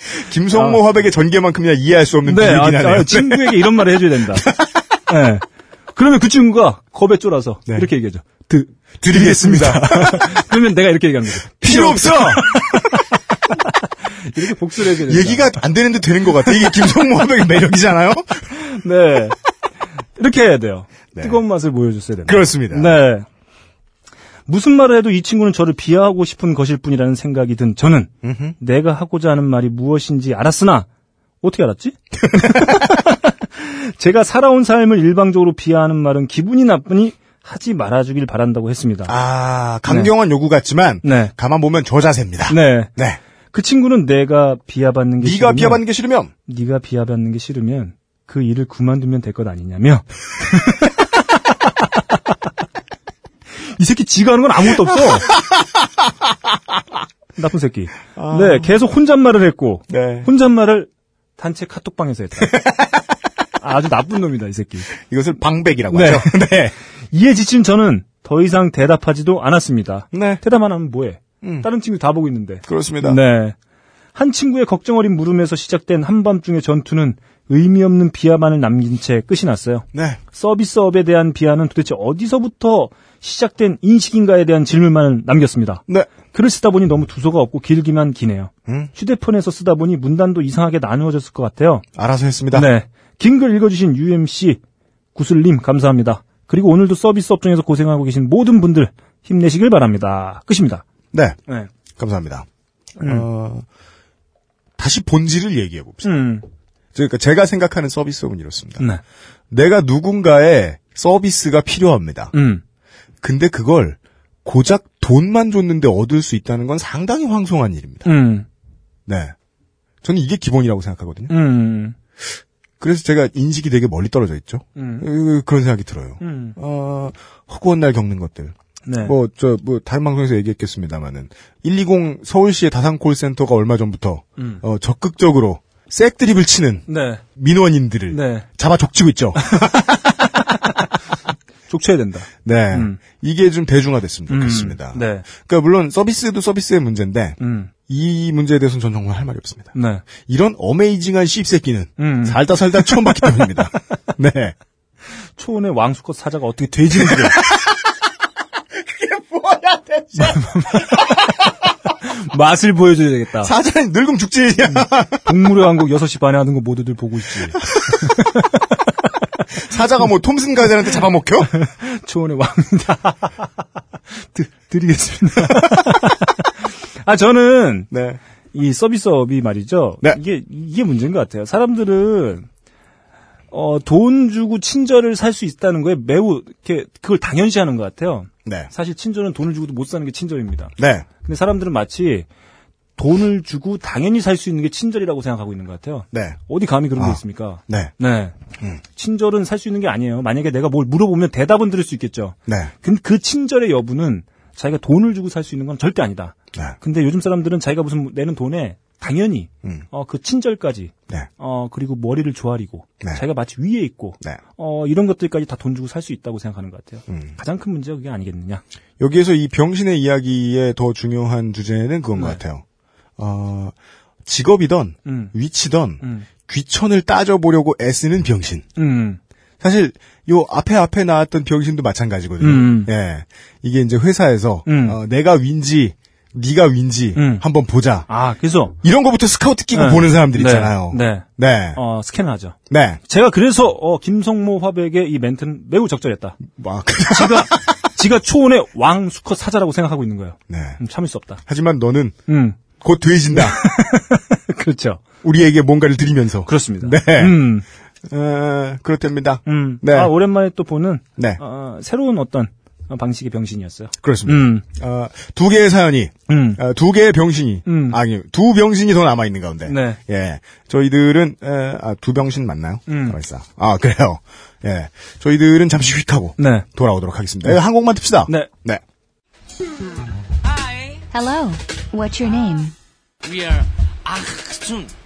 김성모 화백의 전개만큼이나 이해할 수 없는 네, 아, 비유긴 하네요. 아, 친구에게 이런 말을 해줘야 된다. 네. 그러면 그 친구가 겁에 쫄아서 네. 이렇게 얘기하죠. 드, 드리겠습니다. 그러면 내가 이렇게 얘기하는 거죠. 필요 없어! 이렇게 복수를 해줘야 된다. 얘기가 안 되는데 되는 것 같아. 이게 김성모 화백의 매력이잖아요? 네. 이렇게 해야 돼요. 네. 뜨거운 맛을 보여줬어야 된다. 그렇습니다. 네. 무슨 말을 해도 이 친구는 저를 비하하고 싶은 것일 뿐이라는 생각이 든 저는 음흠. 내가 하고자 하는 말이 무엇인지 알았으나 어떻게 알았지? 제가 살아온 삶을 일방적으로 비하하는 말은 기분이 나쁘니 하지 말아주길 바란다고 했습니다. 아, 강경한 요구 같지만, 네. 가만 보면 저 자세입니다. 네. 네. 그 친구는 내가 비하받는 게 네가 싫으면 비하받는 게 싫으면, 네가 비하받는 게 싫으면 그 일을 그만두면 될 것 아니냐며. 이 새끼 지가 하는 건 아무것도 없어. 나쁜 새끼. 네, 계속 혼잣말을 했고 네. 혼잣말을 단체 카톡방에서 했다. 아주 나쁜 놈이다, 이 새끼. 이것을 방백이라고 네. 하죠. 네. 이에 지친 저는 더 이상 대답하지도 않았습니다. 네. 대답 안 하면 뭐해? 음. 다른 친구 다 보고 있는데. 그렇습니다. 네. 한 친구의 걱정 어린 물음에서 시작된 한밤중의 전투는 의미 없는 비하만을 남긴 채 끝이 났어요. 네. 서비스업에 대한 비하는 도대체 어디서부터 시작된 인식인가에 대한 질문만을 남겼습니다. 네. 글을 쓰다 보니 너무 두서가 없고 길기만 기네요. 음. 휴대폰에서 쓰다 보니 문단도 이상하게 나누어졌을 것 같아요. 알아서 했습니다. 네. 긴 글 읽어주신 UMC 구슬님 감사합니다. 그리고 오늘도 서비스 업종에서 고생하고 계신 모든 분들 힘내시길 바랍니다. 끝입니다. 네. 네. 감사합니다. 어, 다시 본질을 얘기해 봅시다. 음. 그러니까 제가 생각하는 서비스업은 이렇습니다. 네. 내가 누군가의 서비스가 필요합니다. 음. 근데 그걸 고작 돈만 줬는데 얻을 수 있다는 건 상당히 황송한 일입니다. 음. 네. 저는 이게 기본이라고 생각하거든요. 음. 그래서 제가 인식이 되게 멀리 떨어져 있죠. 음. 으, 그런 생각이 들어요. 음. 어, 허구한 날 겪는 것들. 네. 뭐, 저, 뭐, 다른 방송에서 얘기했겠습니다만은, 120 서울시의 다산 콜센터가 얼마 전부터, 음. 어, 적극적으로, 색 드립을 치는 네. 민원인들을 네. 잡아 족치고 있죠. 족쳐야 된다. 네. 음. 이게 좀 대중화됐으면 좋겠습니다. 음, 네. 그러니까 물론 서비스도 서비스의 문제인데, 음. 이 문제에 대해서는 전 정말 할 말이 없습니다. 네. 이런 어메이징한 씹새끼는 음. 살다 살다 처음 봤기 때문입니다. 네. 초원의 왕수컷 사자가 어떻게 돼지인지를. 뭐야, 대체. 맛을 보여줘야 되겠다. 사자는 늙음 죽지. 음. 동물의 왕국 6시 반에 하는 거 모두들 보고 있지. 사자가 뭐 톰슨 가자한테 잡아먹혀? 초원의 왕이다. 드, 드리겠습니다. 아, 저는 네. 이 서비스업이 말이죠. 네. 이게, 이게 문제인 것 같아요. 사람들은, 어, 돈 주고 친절을 살 수 있다는 거에 매우, 이렇게, 그걸 당연시 하는 것 같아요. 네. 사실 친절은 돈을 주고도 못 사는 게 친절입니다. 네. 근데 사람들은 마치 돈을 주고 당연히 살 수 있는 게 친절이라고 생각하고 있는 것 같아요. 네. 어디 감히 그런 게 아. 있습니까? 네. 네. 친절은 살 수 있는 게 아니에요. 만약에 내가 뭘 물어보면 대답은 들을 수 있겠죠. 네. 근데 그 친절의 여부는 자기가 돈을 주고 살 수 있는 건 절대 아니다. 네. 근데 요즘 사람들은 자기가 무슨 내는 돈에 당연히 음. 어, 그 친절까지 네. 어, 그리고 머리를 조아리고 네. 자기가 마치 위에 있고 네. 어, 이런 것들까지 다 돈 주고 살 수 있다고 생각하는 것 같아요. 음. 가장 큰 문제가 그게 아니겠느냐. 여기에서 이 병신의 이야기의 더 중요한 주제는 그건 것 네. 같아요. 어, 직업이던, 음. 위치던, 음. 귀천을 따져보려고 애쓰는 병신. 음. 사실, 요 앞에 앞에 나왔던 병신도 마찬가지거든요. 음. 예. 이게 이제 회사에서, 음. 어, 내가 윈지, 네가 윈지, 음. 한번 보자. 아, 그래서 이런 거부터 스카우트 끼고 네. 보는 사람들 네. 있잖아요. 네. 네. 어, 스캔을 하죠. 네. 제가 그래서 어, 김성모 화백의 이 멘트는 매우 적절했다. 막, 지가 지가 초원의 왕 수컷 사자라고 생각하고 있는 거예요. 네. 음, 참을 수 없다. 하지만 너는 음, 곧 돼진다. 그렇죠. 우리에게 뭔가를 드리면서. 그렇습니다. 네. 음, 어, 그렇답니다. 음. 네. 아, 오랜만에 또 보는 네. 어, 새로운 어떤 어, 방식의 병신이었어요. 그렇습니다. 음, 어, 두 개의 사연이, 음, 어, 두 개의 병신이, 음. 아니, 두 병신이 더 남아있는 가운데. 네. 예. 저희들은, 에, 아, 두 병신 맞나요? 음. 가만있어. 아, 그래요. 예. 저희들은 잠시 휙 하고 네, 돌아오도록 하겠습니다. 예, 한 곡만 듭시다. 네. 네. Hello. What's your name? We are Achtung. 기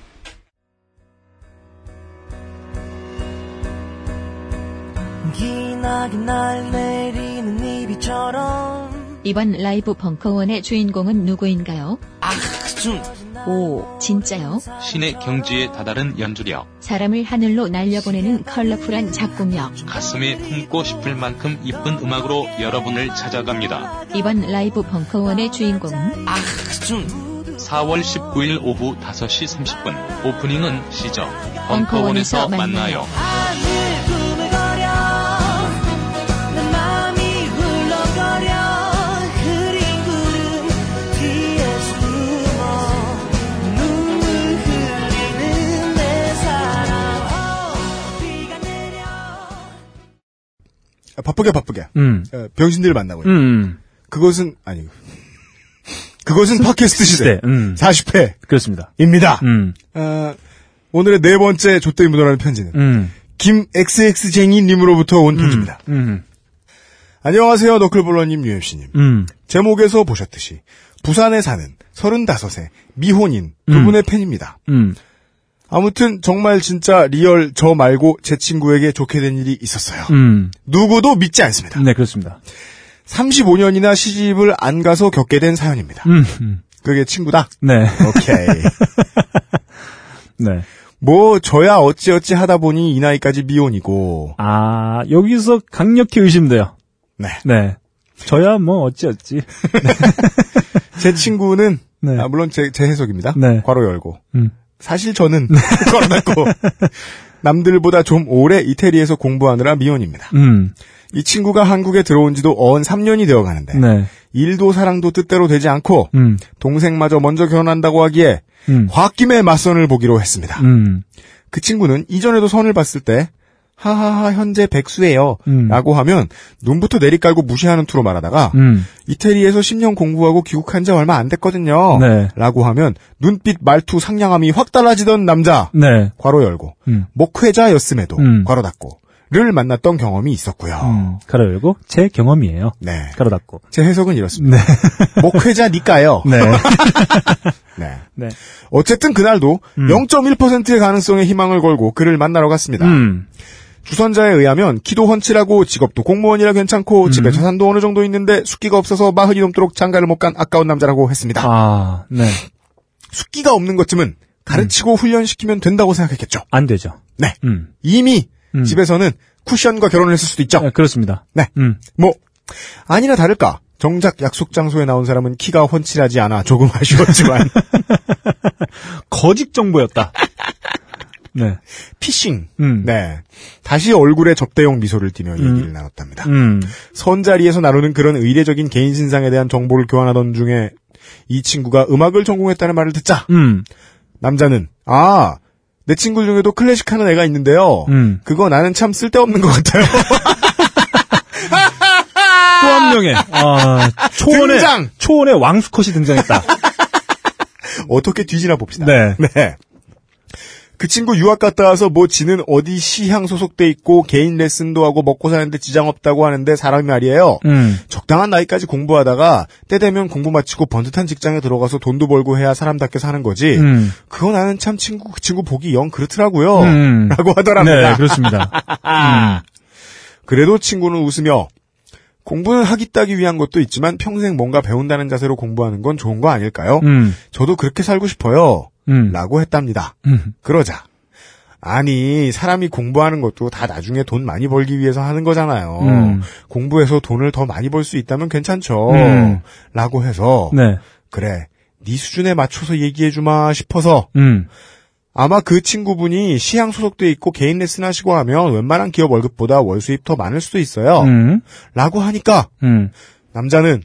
이비처럼 이번 라이브 벙커원의 주인공은 누구인가요? Achtung. 오, 진짜요? 신의 경지에 다다른 연주력, 사람을 하늘로 날려보내는 컬러풀한 작곡력. 가슴에 품고 싶을 만큼 이쁜 음악으로 여러분을 찾아갑니다. 이번 라이브 벙커원의 주인공은 Achtung. 4월 19일 오후 5시 30분 오프닝은 시저 벙커원에서 벙커원에서 만나요. 바쁘게 바쁘게. 음, 어, 병신들을 만나고요. 음, 그것은, 아니, 그것은 팟캐스트 시대. 네, 음, 40회입니다. 그렇습니다. 음. 음, 오늘의 네 번째 조땡이 묻어나는 편지는 음, 김XX쟁이님으로부터 온 편지입니다. 음, 안녕하세요, 너클볼러님. 음, 제목에서 보셨듯이 부산에 사는 35세 미혼인 두 음. 분의 팬입니다. 음, 아무튼 정말 진짜 real 저 말고 제 친구에게 좋게 된 일이 있었어요. 음, 누구도 믿지 않습니다. 네, 그렇습니다. 35년이나 시집을 안 가서 겪게 된 사연입니다. 음, 음, 그게 친구다? 네, 오케이. 네. 뭐 저야 어찌어찌 하다 보니 이 나이까지 미혼이고 아, 여기서 강력히 의심돼요. 네. 네. 저야 뭐 어찌어찌. 제 친구는 네. 아, 물론 제, 제 해석입니다. 네. 괄호 열고 음. 사실 저는 괄호 닫고 남들보다 좀 오래 이태리에서 공부하느라 미혼입니다. 음, 이 친구가 한국에 들어온 지도 어언 3년이 되어 가는데 네. 일도 사랑도 뜻대로 되지 않고 음, 동생마저 먼저 결혼한다고 하기에 음, 홧김에 맞선을 보기로 했습니다. 음, 그 친구는 이전에도 선을 봤을 때 하하하 현재 백수예요 음. 라고 하면 눈부터 내리깔고 무시하는 투로 말하다가 음, 이태리에서 10년 공부하고 귀국한 지 얼마 안 됐거든요 네. 라고 하면 눈빛 말투 상냥함이 확 달라지던 남자 네. 괄호 열고 음, 목회자였음에도 음. 괄호 닫고 만났던 경험이 있었고요. 음, 가로 열고 제 경험이에요. 네. 가로 닫고. 제 해석은 이렇습니다. 네. 목회자니까요. 네. 네. 네. 어쨌든 그날도 0.1%의 가능성의 희망을 걸고 그를 만나러 갔습니다. 음. 주선자에 의하면 키도 훤칠하고 직업도 공무원이라 괜찮고 집에 자산도 어느 정도 있는데 숙기가 없어서 마흔이 넘도록 장가를 못 간 아까운 남자라고 했습니다. 아, 네. 숙기가 없는 것쯤은 가르치고 훈련시키면 된다고 생각했겠죠. 안 되죠. 네. 음. 이미 음. 집에서는 쿠션과 결혼을 했을 수도 있죠. 네, 그렇습니다. 네. 음. 뭐 아니나 다를까 정작 약속 장소에 나온 사람은 키가 훤칠하지 않아 조금 아쉬웠지만 거짓 정보였다. 네. 피싱. 음. 네. 다시 얼굴에 접대용 미소를 띠며 얘기를 나눴답니다. 음. 선자리에서 나누는 그런 의례적인 개인 신상에 대한 정보를 교환하던 중에 이 친구가 음악을 전공했다는 말을 듣자 음. 남자는 아, 내 친구 중에도 클래식 하는 애가 있는데요. 음. 그거 나는 참 쓸데없는 것 같아요. 또 한 명의 아, 초원의 등장! 초원의 왕수컷이 등장했다. 어떻게 뒤지나 봅시다. 네. 네. 그 친구 유학 갔다 와서 뭐 지는 어디 시향 소속돼 있고 개인 레슨도 하고 먹고 사는데 지장 없다고 하는데 사람이 말이에요. 음. 적당한 나이까지 공부하다가 때 되면 공부 마치고 번듯한 직장에 들어가서 돈도 벌고 해야 사람답게 사는 거지. 음. 그거 나는 참 친구 그 친구 보기 영 그렇더라고요. 음. 라고 하더랍니다. 네, 그렇습니다. 음. 그래도 친구는 웃으며 공부는 하기 따기 위한 것도 있지만 평생 뭔가 배운다는 자세로 공부하는 건 좋은 거 아닐까요? 음. 저도 그렇게 살고 싶어요. 음. 라고 했답니다. 음. 그러자. 아니, 사람이 공부하는 것도 다 나중에 돈 많이 벌기 위해서 하는 거잖아요. 음. 공부해서 돈을 더 많이 벌 수 있다면 괜찮죠. 음. 라고 해서, 네. 그래, 네 수준에 맞춰서 얘기해 주마 싶어서, 음. 아마 그 친구분이 시향 소속돼 있고 개인 레슨 하시고 하면 웬만한 기업 월급보다 월 수입 더 많을 수도 있어요. 음. 라고 하니까, 음. 남자는,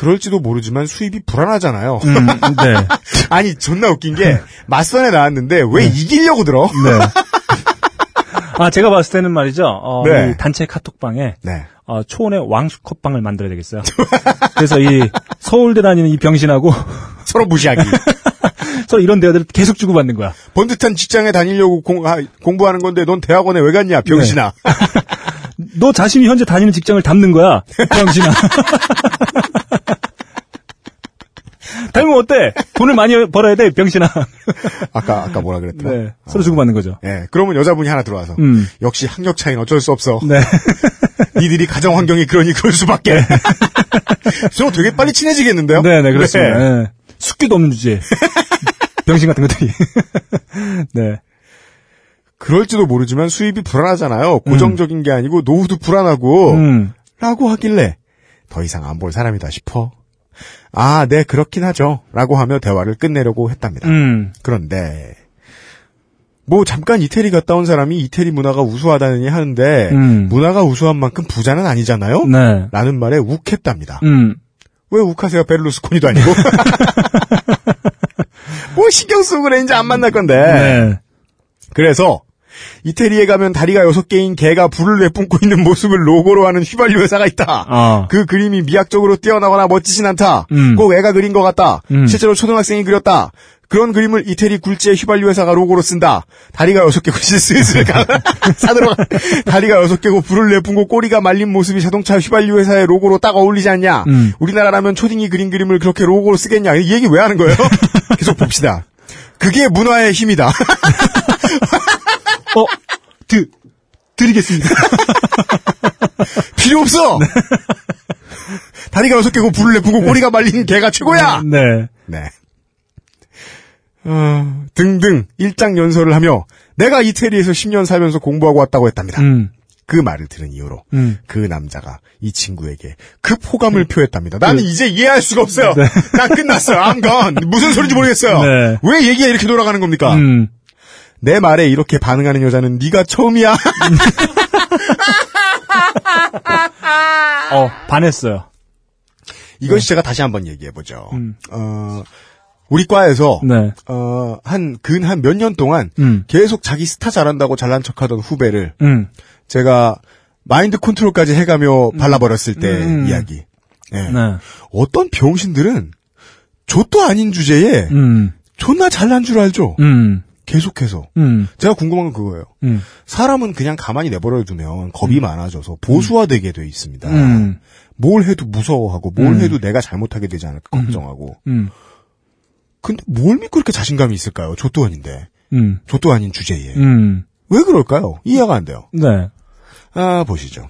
그럴지도 모르지만 수입이 불안하잖아요. 음. 네. 아니, 존나 웃긴 게, 맞선에 나왔는데, 왜 이기려고 들어? 네. 아, 제가 봤을 때는 말이죠. 어, 네. 이 단체 카톡방에 네. 어, 초원의 왕수컷방을 만들어야 되겠어요. 그래서 이 서울대 다니는 이 병신하고 서로 무시하기. 서로 이런 대화들을 계속 주고받는 거야. 번듯한 직장에 다니려고 공, 아, 공부하는 건데 넌 대학원에 왜 갔냐, 병신아. 너 자신이 현재 다니는 직장을 담는 거야. 병신아. 닮으면 어때? 돈을 많이 벌어야 돼, 병신아. 아까, 아까 뭐라 그랬더라? 네. 서로 주고받는 거죠. 예, 그러면 여자분이 하나 들어와서. 음. 역시 학력 차이는 어쩔 수 없어. 네. 니들이 가정 환경이 그러니 그럴 수밖에. 저 되게 빨리 친해지겠는데요? 네, 네, 그렇습니다. 네. 네. 숙기도 없는 주제. 병신 같은 것들이. 네. 그럴지도 모르지만 수입이 불안하잖아요. 고정적인 게 아니고 노후도 불안하고. 음. 라고 하길래 더 이상 안 볼 사람이다 싶어. 아, 네, 그렇긴 하죠. 라고 하며 대화를 끝내려고 했답니다. 음. 그런데 뭐 잠깐 이태리 갔다 온 사람이 이태리 문화가 우수하다느니 하는데 음. 문화가 우수한 만큼 부자는 아니잖아요. 네. 라는 말에 욱했답니다. 음. 왜 욱하세요? 베를루스코니도 아니고. 뭐 신경 쓰고 그래 이제 안 만날 건데. 네. 그래서 이태리에 가면 다리가 여섯 개인 개가 불을 내뿜고 있는 모습을 로고로 하는 휘발유 회사가 있다. 아. 그 그림이 미학적으로 뛰어나거나 멋지진 않다. 음. 꼭 애가 그린 것 같다. 음. 실제로 초등학생이 그렸다. 그런 그림을 이태리 굴지의 휘발유 회사가 로고로 쓴다. 다리가 여섯 개고 슬슬 가 사들어가. 다리가 여섯 개고 불을 내뿜고 꼬리가 말린 모습이 자동차 휘발유 회사의 로고로 딱 어울리지 않냐. 음. 우리나라라면 초딩이 그린 그림을 그렇게 로고로 쓰겠냐. 이 얘기 왜 하는 거예요? 계속 봅시다. 그게 문화의 힘이다. 어, 드, 드리겠습니다. 필요 없어. 다리가 여섯 개고 불을 내뿜고 꼬리가 말린 개가 최고야. 네. 네. 어, 등등 일장 연설을 하며 내가 이태리에서 10년 살면서 공부하고 왔다고 했답니다. 음. 그 말을 들은 이후로 음. 그 남자가 이 친구에게 급 호감을 표했답니다. 나는 이제 이해할 수가 없어요. 난 끝났어요. I'm gone. 무슨 소리인지 모르겠어요. 네. 왜 얘기가 이렇게 돌아가는 겁니까? 음. 내 말에 이렇게 반응하는 여자는 네가 처음이야. 어, 반했어요. 이것이 제가 다시 한번 얘기해 보죠. 음. 어, 우리 과에서 네. 어, 한, 근 한 몇 년 동안 음. 계속 자기 스타 잘한다고 잘난 척 하던 후배를 음. 제가 마인드 컨트롤까지 해가며 발라버렸을 때 음. 이야기. 예. 네. 어떤 병신들은 좆도 아닌 주제에 음. 존나 잘난 줄 알죠. 음. 계속해서. 음. 제가 궁금한 건 그거예요. 음. 사람은 그냥 가만히 내버려 두면 겁이 많아져서 보수화되게 돼 있습니다. 음. 뭘 해도 무서워하고 뭘 음. 해도 내가 잘못하게 되지 않을까 걱정하고. 음. 근데 뭘 믿고 이렇게 자신감이 있을까요? 아닌데. 음. 족도 아닌 주제에. 음. 왜 그럴까요? 이해가 안 돼요. 네. 아, 보시죠.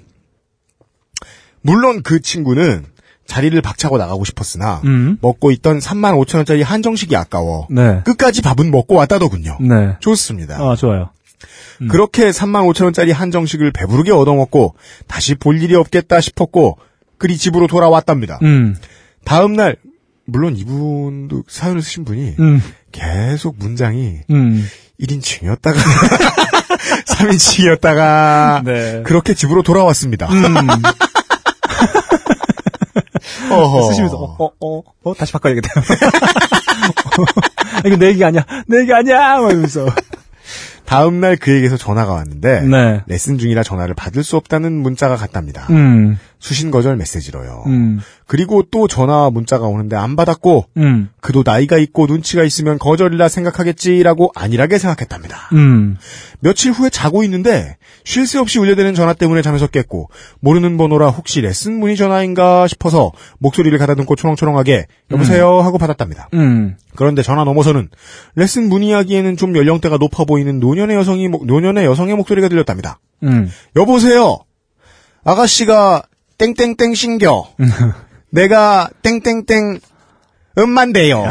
물론 그 친구는 자리를 박차고 나가고 싶었으나 음. 먹고 있던 3만 5천 원짜리 한정식이 아까워 네. 끝까지 밥은 먹고 왔다더군요. 네. 좋습니다. 아, 좋아요. 그렇게 3만 5천 원짜리 한정식을 배부르게 얻어먹고 다시 볼 일이 없겠다 싶었고 그리 집으로 돌아왔답니다. 음. 다음 날 물론 이분도 사연을 쓰신 분이 음. 계속 문장이 음. 1인칭이었다가 3인칭이었다가 네. 그렇게 집으로 돌아왔습니다. 쓰시면서 어, 어, 어, 어, 다시 바꿔야겠다. 이거 내 얘기 아니야. 내 얘기 아니야. 막 이러면서. 다음 날 그에게서 전화가 왔는데 네. 레슨 중이라 전화를 받을 수 없다는 문자가 갔답니다. 음. 수신 거절 메시지로요. 음. 그리고 또 전화 문자가 오는데 안 받았고 음. 그도 나이가 있고 눈치가 있으면 거절이라 생각하겠지라고 안일하게 생각했답니다. 음. 며칠 후에 자고 있는데 쉴 새 없이 울려대는 전화 때문에 잠에서 깼고 모르는 번호라 혹시 레슨 문의 전화인가 싶어서 목소리를 가다듬고 초롱초롱하게 여보세요 하고 받았답니다. 음. 그런데 전화 넘어서는 레슨 문의하기에는 좀 연령대가 높아 보이는 노년의 여성이 목- 노년의 여성의 목소리가 들렸답니다. 음. 여보세요. 아가씨가 땡땡땡 신겨. 내가 땡땡땡 음만데요.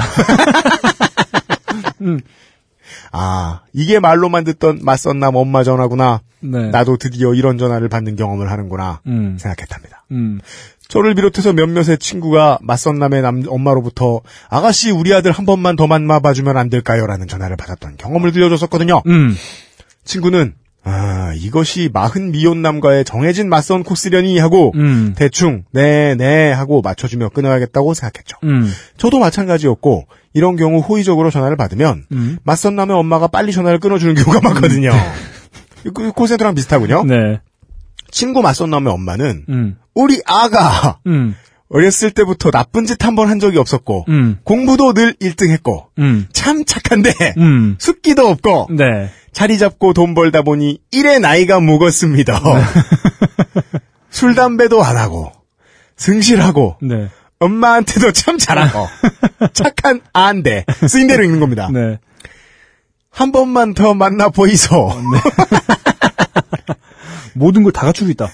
아, 이게 말로만 듣던 맞선남 엄마 전화구나. 네. 나도 드디어 이런 전화를 받는 경험을 하는구나. 음. 생각했답니다. 음. 저를 비롯해서 몇몇의 친구가 맞선남의 남, 엄마로부터 아가씨 우리 아들 한 번만 더 만나봐주면 안 될까요? 라는 전화를 받았던 경험을 들려줬었거든요. 음. 친구는 아 이것이 마흔 미혼남과의 정해진 맞선 코스려니 하고 음. 대충 네네 하고 맞춰주며 끊어야겠다고 생각했죠. 음. 저도 마찬가지였고 이런 경우 호의적으로 전화를 받으면 음. 맞선 남의 엄마가 빨리 전화를 끊어주는 경우가 많거든요. 그 콜센터랑 비슷하군요. 네. 친구 맞선 남의 엄마는 음. 우리 아가 음. 어렸을 때부터 나쁜 짓 한 번 한 적이 없었고 음. 공부도 늘 1등했고 음. 참 착한데 음. 숫기도 없고 네. 자리 잡고 돈 벌다 보니 일의 나이가 묵었습니다. 술 담배도 안 하고 승실하고 네. 엄마한테도 참 잘하고 착한 아인데 쓰인 대로 읽는 겁니다. 네. 한 번만 더 만나 보이소. 모든 걸 다 갖추고 있다.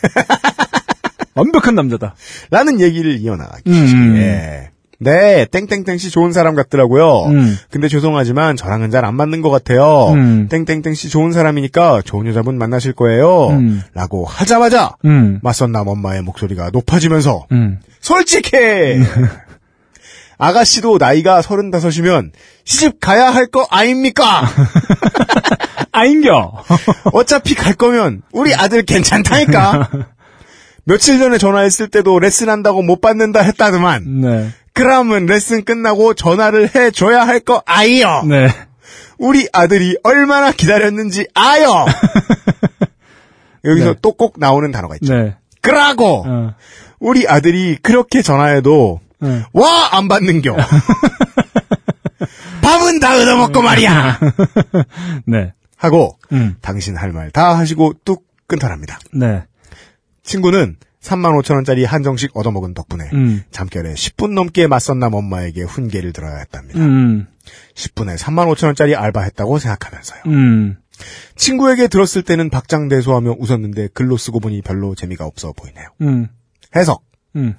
완벽한 남자다. 라는 얘기를 이어나가기. 음. 예. 네, 땡땡땡 씨 좋은 사람 같더라고요. 음. 근데 죄송하지만 저랑은 잘 안 맞는 것 같아요. 음. 땡땡땡 씨 좋은 사람이니까 좋은 여자분 만나실 거예요. 음. 라고 하자마자 음. 맞선 남 엄마의 목소리가 높아지면서 음. 솔직해! 아가씨도 나이가 서른다섯이면 시집 가야 할 거 아닙니까? 아인겨. 어차피 갈 거면 우리 아들 괜찮다니까? 며칠 전에 전화했을 때도 레슨 한다고 못 받는다 했다더만. 네. 그러면 레슨 끝나고 전화를 해줘야 할 거 아이요. 네. 우리 아들이 얼마나 기다렸는지 아요. 여기서 네. 또꼭 나오는 단어가 있죠. 네. 그라고 어. 우리 아들이 그렇게 전화해도 네. 와안 받는겨. 밥은 다 얻어먹고 말이야. 네. 하고 음. 당신 할 말 다 하시고 뚝 끊더랍니다. 네. 친구는 3만 5천 원짜리 한정식 얻어먹은 덕분에 음. 잠결에 10분 넘게 맞선남 엄마에게 훈계를 들어야 했답니다. 음. 10분에 3만 5천 원짜리 알바했다고 생각하면서요. 음. 친구에게 들었을 때는 박장대소하며 웃었는데 글로 쓰고 보니 별로 재미가 없어 보이네요. 음. 해석. 음.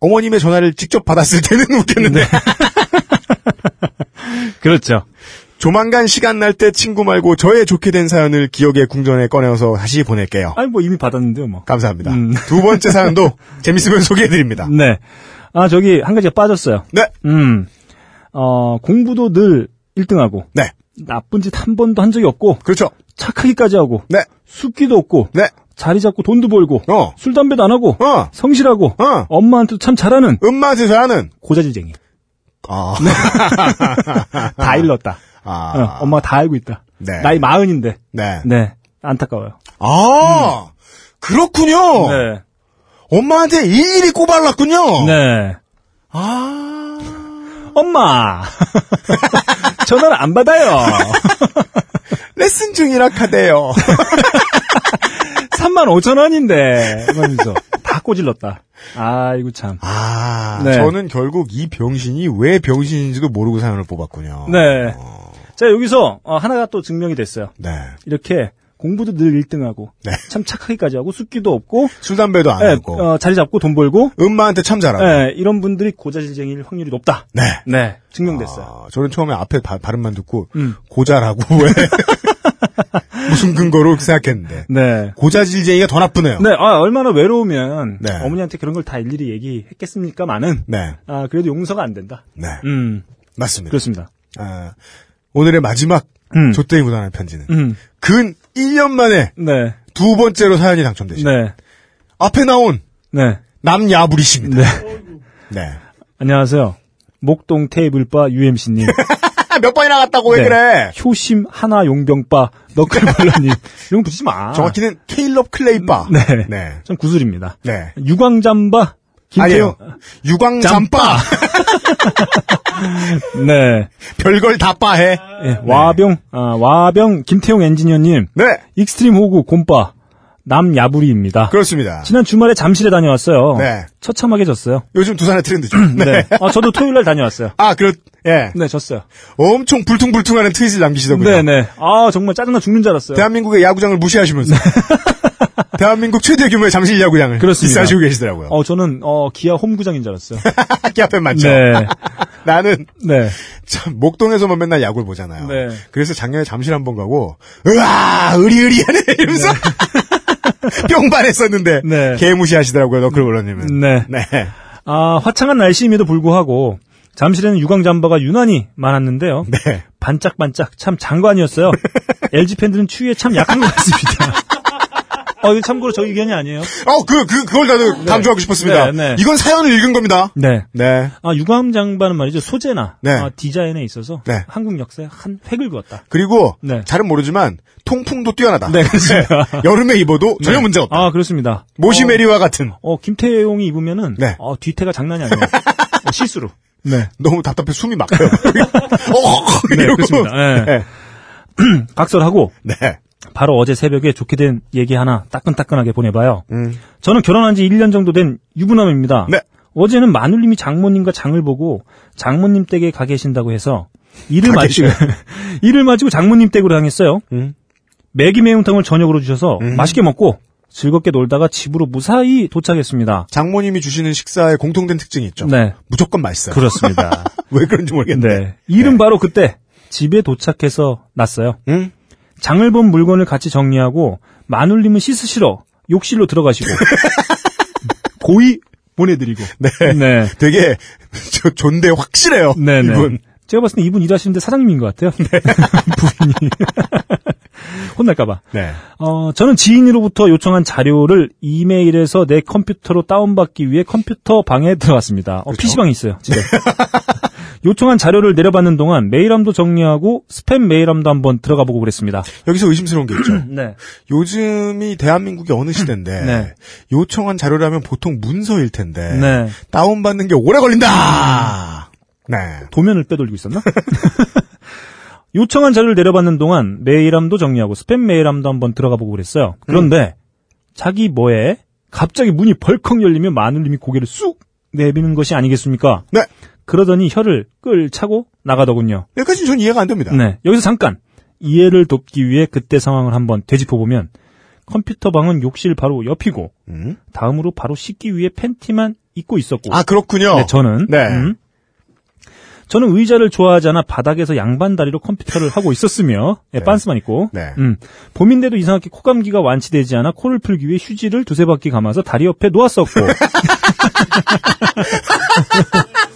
어머님의 전화를 직접 받았을 때는 웃겼는데 그렇죠. 조만간 시간 날 때 친구 말고 저의 좋게 된 사연을 기억의 궁전에 꺼내어서 다시 보낼게요. 아니 뭐 이미 받았는데요, 뭐. 감사합니다. 음. 두 번째 사연도 재밌으면 소개해드립니다. 네. 아, 저기 한 가지가 빠졌어요. 네. 음. 어, 공부도 늘 1등하고 네. 나쁜 짓 한 번도 한 적이 없고 그렇죠. 착하기까지 하고 네. 숫기도 없고 네. 자리 잡고 돈도 벌고 어. 술 담배도 안 하고 어. 성실하고 어. 엄마한테도 참 잘하는 음마한테 잘하는. 고자질쟁이. 아. 다 일렀다. 아. 어, 엄마가 다 알고 있다. 네. 나이 마흔인데. 네. 네. 안타까워요. 아. 그렇군요. 네. 엄마한테 일일이 꼬발랐군요. 네. 아. 엄마! 전화를 안 받아요! 레슨 중이라 카대요. 3만 5천 원인데! 이러면서 다 꼬질렀다. 아이고 참. 아, 네. 저는 결국 이 병신이 왜 병신인지도 모르고 사연을 뽑았군요. 네. 자, 여기서 어, 하나가 또 증명이 됐어요. 네. 이렇게 공부도 늘 1등하고 네. 참 착하기까지 하고 숙기도 없고 술, 담배도 안 예, 하고. 어, 자리 잡고 돈 벌고 음마한테 참 잘하고. 예, 이런 분들이 고자질쟁이일 확률이 높다. 네. 네, 증명됐어요. 아, 저는 처음에 앞에 바- 발음만 듣고 음. 고자라고 왜 무슨 근거로 생각했는데 네. 고자질쟁이가 더 나쁘네요. 네, 아, 얼마나 외로우면 네. 어머니한테 그런 걸 다 일일이 얘기했겠습니까만은 네, 아, 그래도 용서가 안 된다. 네. 음, 맞습니다. 그렇습니다. 아, 오늘의 마지막 음. 조땡이 묻어나는 편지는 음, 근 1년 만에 네, 두 번째로 사연이 당첨되신 네, 앞에 나온 네, 남야부리십니다. 네. 네. 안녕하세요. 목동 테이블바 UMC님. 몇 번이나 갔다고 왜 네. 그래? 효심 하나 용병바 너클볼러님. 이런 거 붙이지 마. 정확히는 케일럽 클레이바. 네. 네. 전 구슬입니다. 네. 유광잠바 김태용. 아니에요. 유광잠바. 네. 별걸 다 빠해. 예, 와병, 아, 와병 김태용 엔지니어님. 네. 익스트림 호구 곰바 남야부리입니다. 그렇습니다. 지난 주말에 잠실에 다녀왔어요. 네. 처참하게 졌어요. 요즘 두산의 트렌드죠. 네. 아, 저도 토요일 날 다녀왔어요. 아, 그렇, 예. 네, 졌어요. 엄청 불퉁불퉁하는 트윗을 남기시더군요. 네, 네. 아, 정말 짜증나 죽는 줄 알았어요. 대한민국의 야구장을 무시하시면서. 대한민국 최대 규모의 잠실 야구장을 네. 그렇습니다. 비싸시고 계시더라고요. 어, 저는, 어, 기아 홈구장인 줄 알았어요. 학기 앞에 많죠. 네. 나는 네. 참 목동에서만 맨날 야구를 보잖아요. 네. 그래서 작년에 잠실 한 번 가고 으아 의리의리하네 이러면서 뿅반했었는데 네. 개 무시하시더라고요 너클볼러님은. 네. 네. 아, 화창한 날씨임에도 불구하고 잠실에는 유광잠바가 유난히 많았는데요. 네. 반짝반짝 참 장관이었어요. LG 팬들은 추위에 참 약한 것 같습니다. 어, 이거 참고로 저 의견이 아니에요. 어, 그, 그, 그걸 나도 강조하고 싶었습니다. 네, 네. 이건 사연을 읽은 겁니다. 네. 네. 아, 유광잠바는 말이죠. 소재나 네. 아, 디자인에 있어서 네. 한국 역사에 한 획을 그었다. 그리고, 네. 잘은 모르지만, 통풍도 뛰어나다. 네, 그렇습니다. 여름에 입어도 전혀 네. 문제 없다. 아, 그렇습니다. 모시메리와 같은. 어, 김태용이 입으면은 네. 어, 뒤태가 장난이 아니에요. 어, 실수로. 네. 너무 답답해 숨이 막혀요. 어, 네. 그렇습니다. 네. 네. 각설하고 네. 바로 어제 새벽에 좋게 된 얘기 하나 따끈따끈하게 보내봐요. 음. 저는 결혼한 지 1년 정도 된 유부남입니다. 네. 어제는 마눌님이 장모님과 장을 보고 장모님 댁에 가 계신다고 해서 이를 가 마치고 이를 마치고 장모님 댁으로 향했어요. 음. 매기 매운탕을 저녁으로 주셔서 음. 맛있게 먹고 즐겁게 놀다가 집으로 무사히 도착했습니다. 장모님이 주시는 식사에 공통된 특징이 있죠. 네. 무조건 맛있어요. 그렇습니다. 왜 그런지 모르겠네. 네. 일은 바로 그때 집에 도착해서 났어요. 응? 장을 본 물건을 같이 정리하고 마눌님은 씻으시러 욕실로 들어가시고 고이 보내드리고 네. 네. 되게 저 존대 확실해요. 네, 네. 이분. 제가 봤을 때 이분 일하시는데 사장님인 것 같아요. 부인이. 혼날까봐. 네. 어, 저는 지인으로부터 요청한 자료를 이메일에서 내 컴퓨터로 다운받기 위해 컴퓨터 방에 들어갔습니다. 어, PC방이 있어요, 집에. 요청한 자료를 내려받는 동안 메일함도 정리하고 스팸 메일함도 한번 들어가 보고 그랬습니다. 여기서 의심스러운 게 있죠. 네. 요즘이 대한민국의 어느 시대인데 네. 요청한 자료라면 보통 문서일 텐데 네. 다운받는 게 오래 걸린다. 네. 도면을 빼돌리고 있었나? 요청한 자료를 내려받는 동안 메일함도 정리하고 스팸 메일함도 한번 들어가 보고 그랬어요. 그런데 자기 뭐에 갑자기 문이 벌컥 열리면 마눌님이 고개를 쑥 내비는 것이 아니겠습니까? 네. 그러더니 혀를 끌 차고 나가더군요. 여기까지 전 이해가 안 됩니다. 네. 여기서 잠깐 이해를 돕기 위해 그때 상황을 한번 되짚어보면 컴퓨터 방은 욕실 바로 옆이고 음? 다음으로 바로 씻기 위해 팬티만 입고 있었고 아 그렇군요. 네, 저는 네. 음. 저는 의자를 좋아하지 않아 바닥에서 양반 다리로 컴퓨터를 하고 있었으며 예, 네. 빤스만 입고 네. 음, 봄인데도 이상하게 코감기가 완치되지 않아 코를 풀기 위해 휴지를 두세 바퀴 감아서 다리 옆에 놓았었고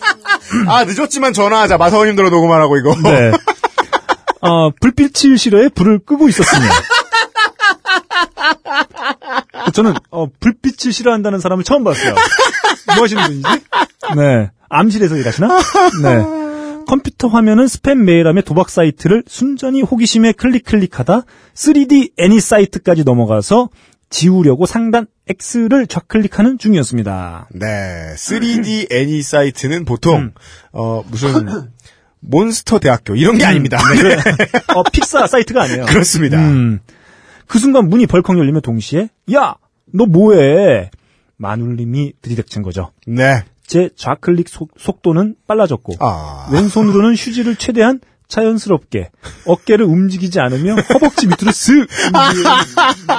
아 늦었지만 전화하자 마사오님들로 녹음하라고 이거. 네. 어, 불빛을 싫어해 불을 끄고 있었으며 저는 어, 불빛을 싫어한다는 사람을 처음 봤어요. 뭐 하시는 분이지? 네. 암실에서 일하시나? 네. 컴퓨터 화면은 스팸 메일함의 도박 사이트를 순전히 호기심에 클릭 클릭하다 3D 애니 사이트까지 넘어가서 지우려고 상단 X를 좌클릭하는 중이었습니다. 네, 3D 애니 사이트는 보통 음. 어 무슨 몬스터 대학교 이런 게 아닙니다. 네. 어, 픽사 사이트가 아니에요. 그렇습니다. 음. 그 순간 문이 벌컥 열리며 동시에 야, 너 뭐해? 마눌님이 들이닥친 거죠. 네. 제 좌클릭 속, 속도는 빨라졌고 아. 왼손으로는 휴지를 최대한 자연스럽게 어깨를 움직이지 않으며 허벅지 밑으로 쓱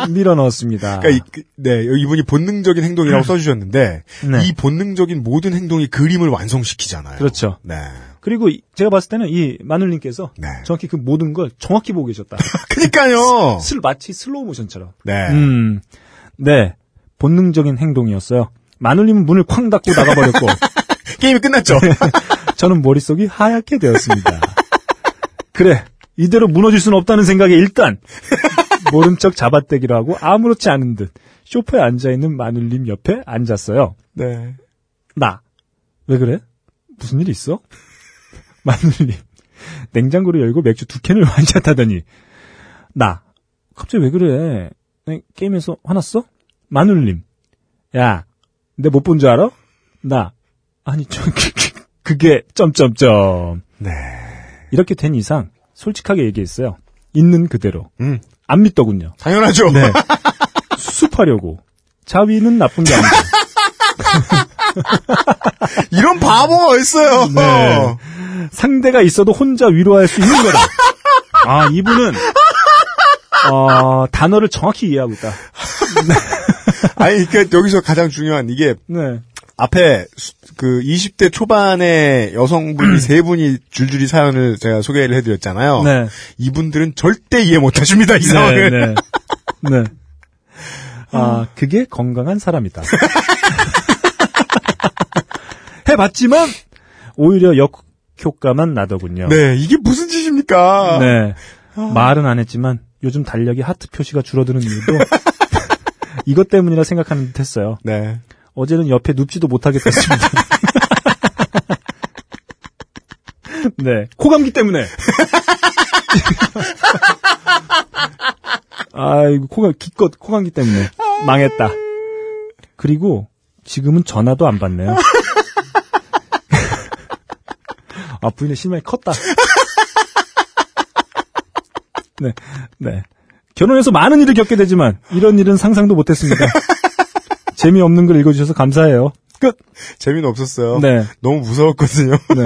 밀- 밀어 넣었습니다. 그러니까 이, 그- 네, 이분이 본능적인 행동이라고 써주셨는데 네. 이 본능적인 모든 행동이 그림을 완성시키잖아요. 그렇죠. 네. 그리고 이- 제가 봤을 때는 이 마눌님께서 네. 정확히 그 모든 걸 정확히 보고 계셨다. 그니까요. 슬 마치 슬로우 모션처럼. 네. 음, 네 본능적인 행동이었어요. 마눌님은 문을 쾅 닫고 나가버렸고 게임이 끝났죠. 저는 머릿속이 하얗게 되었습니다. 그래, 이대로 무너질 수는 없다는 생각에 일단 모른 척 잡아떼기로 하고 아무렇지 않은 듯 쇼파에 앉아있는 마눌님 옆에 앉았어요. 네. 나, 왜 그래? 무슨 일 있어? 마눌님, 냉장고를 열고 맥주 두 캔을 완샷하더니 나, 갑자기 왜 그래? 네, 게임에서 화났어? 마눌님, 야, 내 못 본 줄 알아? 나, 아니, 저, 그게, 점점점. 네. 이렇게 된 이상, 솔직하게 얘기했어요. 있는 그대로. 음. 안 믿더군요. 당연하죠. 네. 수습하려고. 자위는 나쁜 게 아니고. 이런 바보가 있어요. 네. 상대가 있어도 혼자 위로할 수 있는 거다. 아, 이분은, 어, 단어를 정확히 이해하고 있다. 아니, 그러니까 여기서 가장 중요한 이게 네. 앞에 수- 그 20대 초반의 여성분이 세 분이 줄줄이 사연을 제가 소개를 해드렸잖아요. 네. 이분들은 절대 이해 못하십니다 이 상황을. 네, 네. 네. 아, 그게 건강한 사람이다. 해봤지만, 오히려 역효과만 나더군요. 네, 이게 무슨 짓입니까? 네. 말은 안 했지만, 요즘 달력이 하트 표시가 줄어드는 이유도, 이것 때문이라 생각하는 듯 했어요. 네. 어제는 옆에 눕지도 못하겠었습니다. 네. 코감기 때문에. 아이고, 코가, 기껏 코감기 때문에. 망했다. 그리고, 지금은 전화도 안 받네요. 아, 부인의 실망이 컸다. 네, 네. 결혼해서 많은 일을 겪게 되지만, 이런 일은 상상도 못했습니다. 재미없는 걸 읽어주셔서 감사해요. 끝! 재미는 없었어요. 네. 너무 무서웠거든요. 네.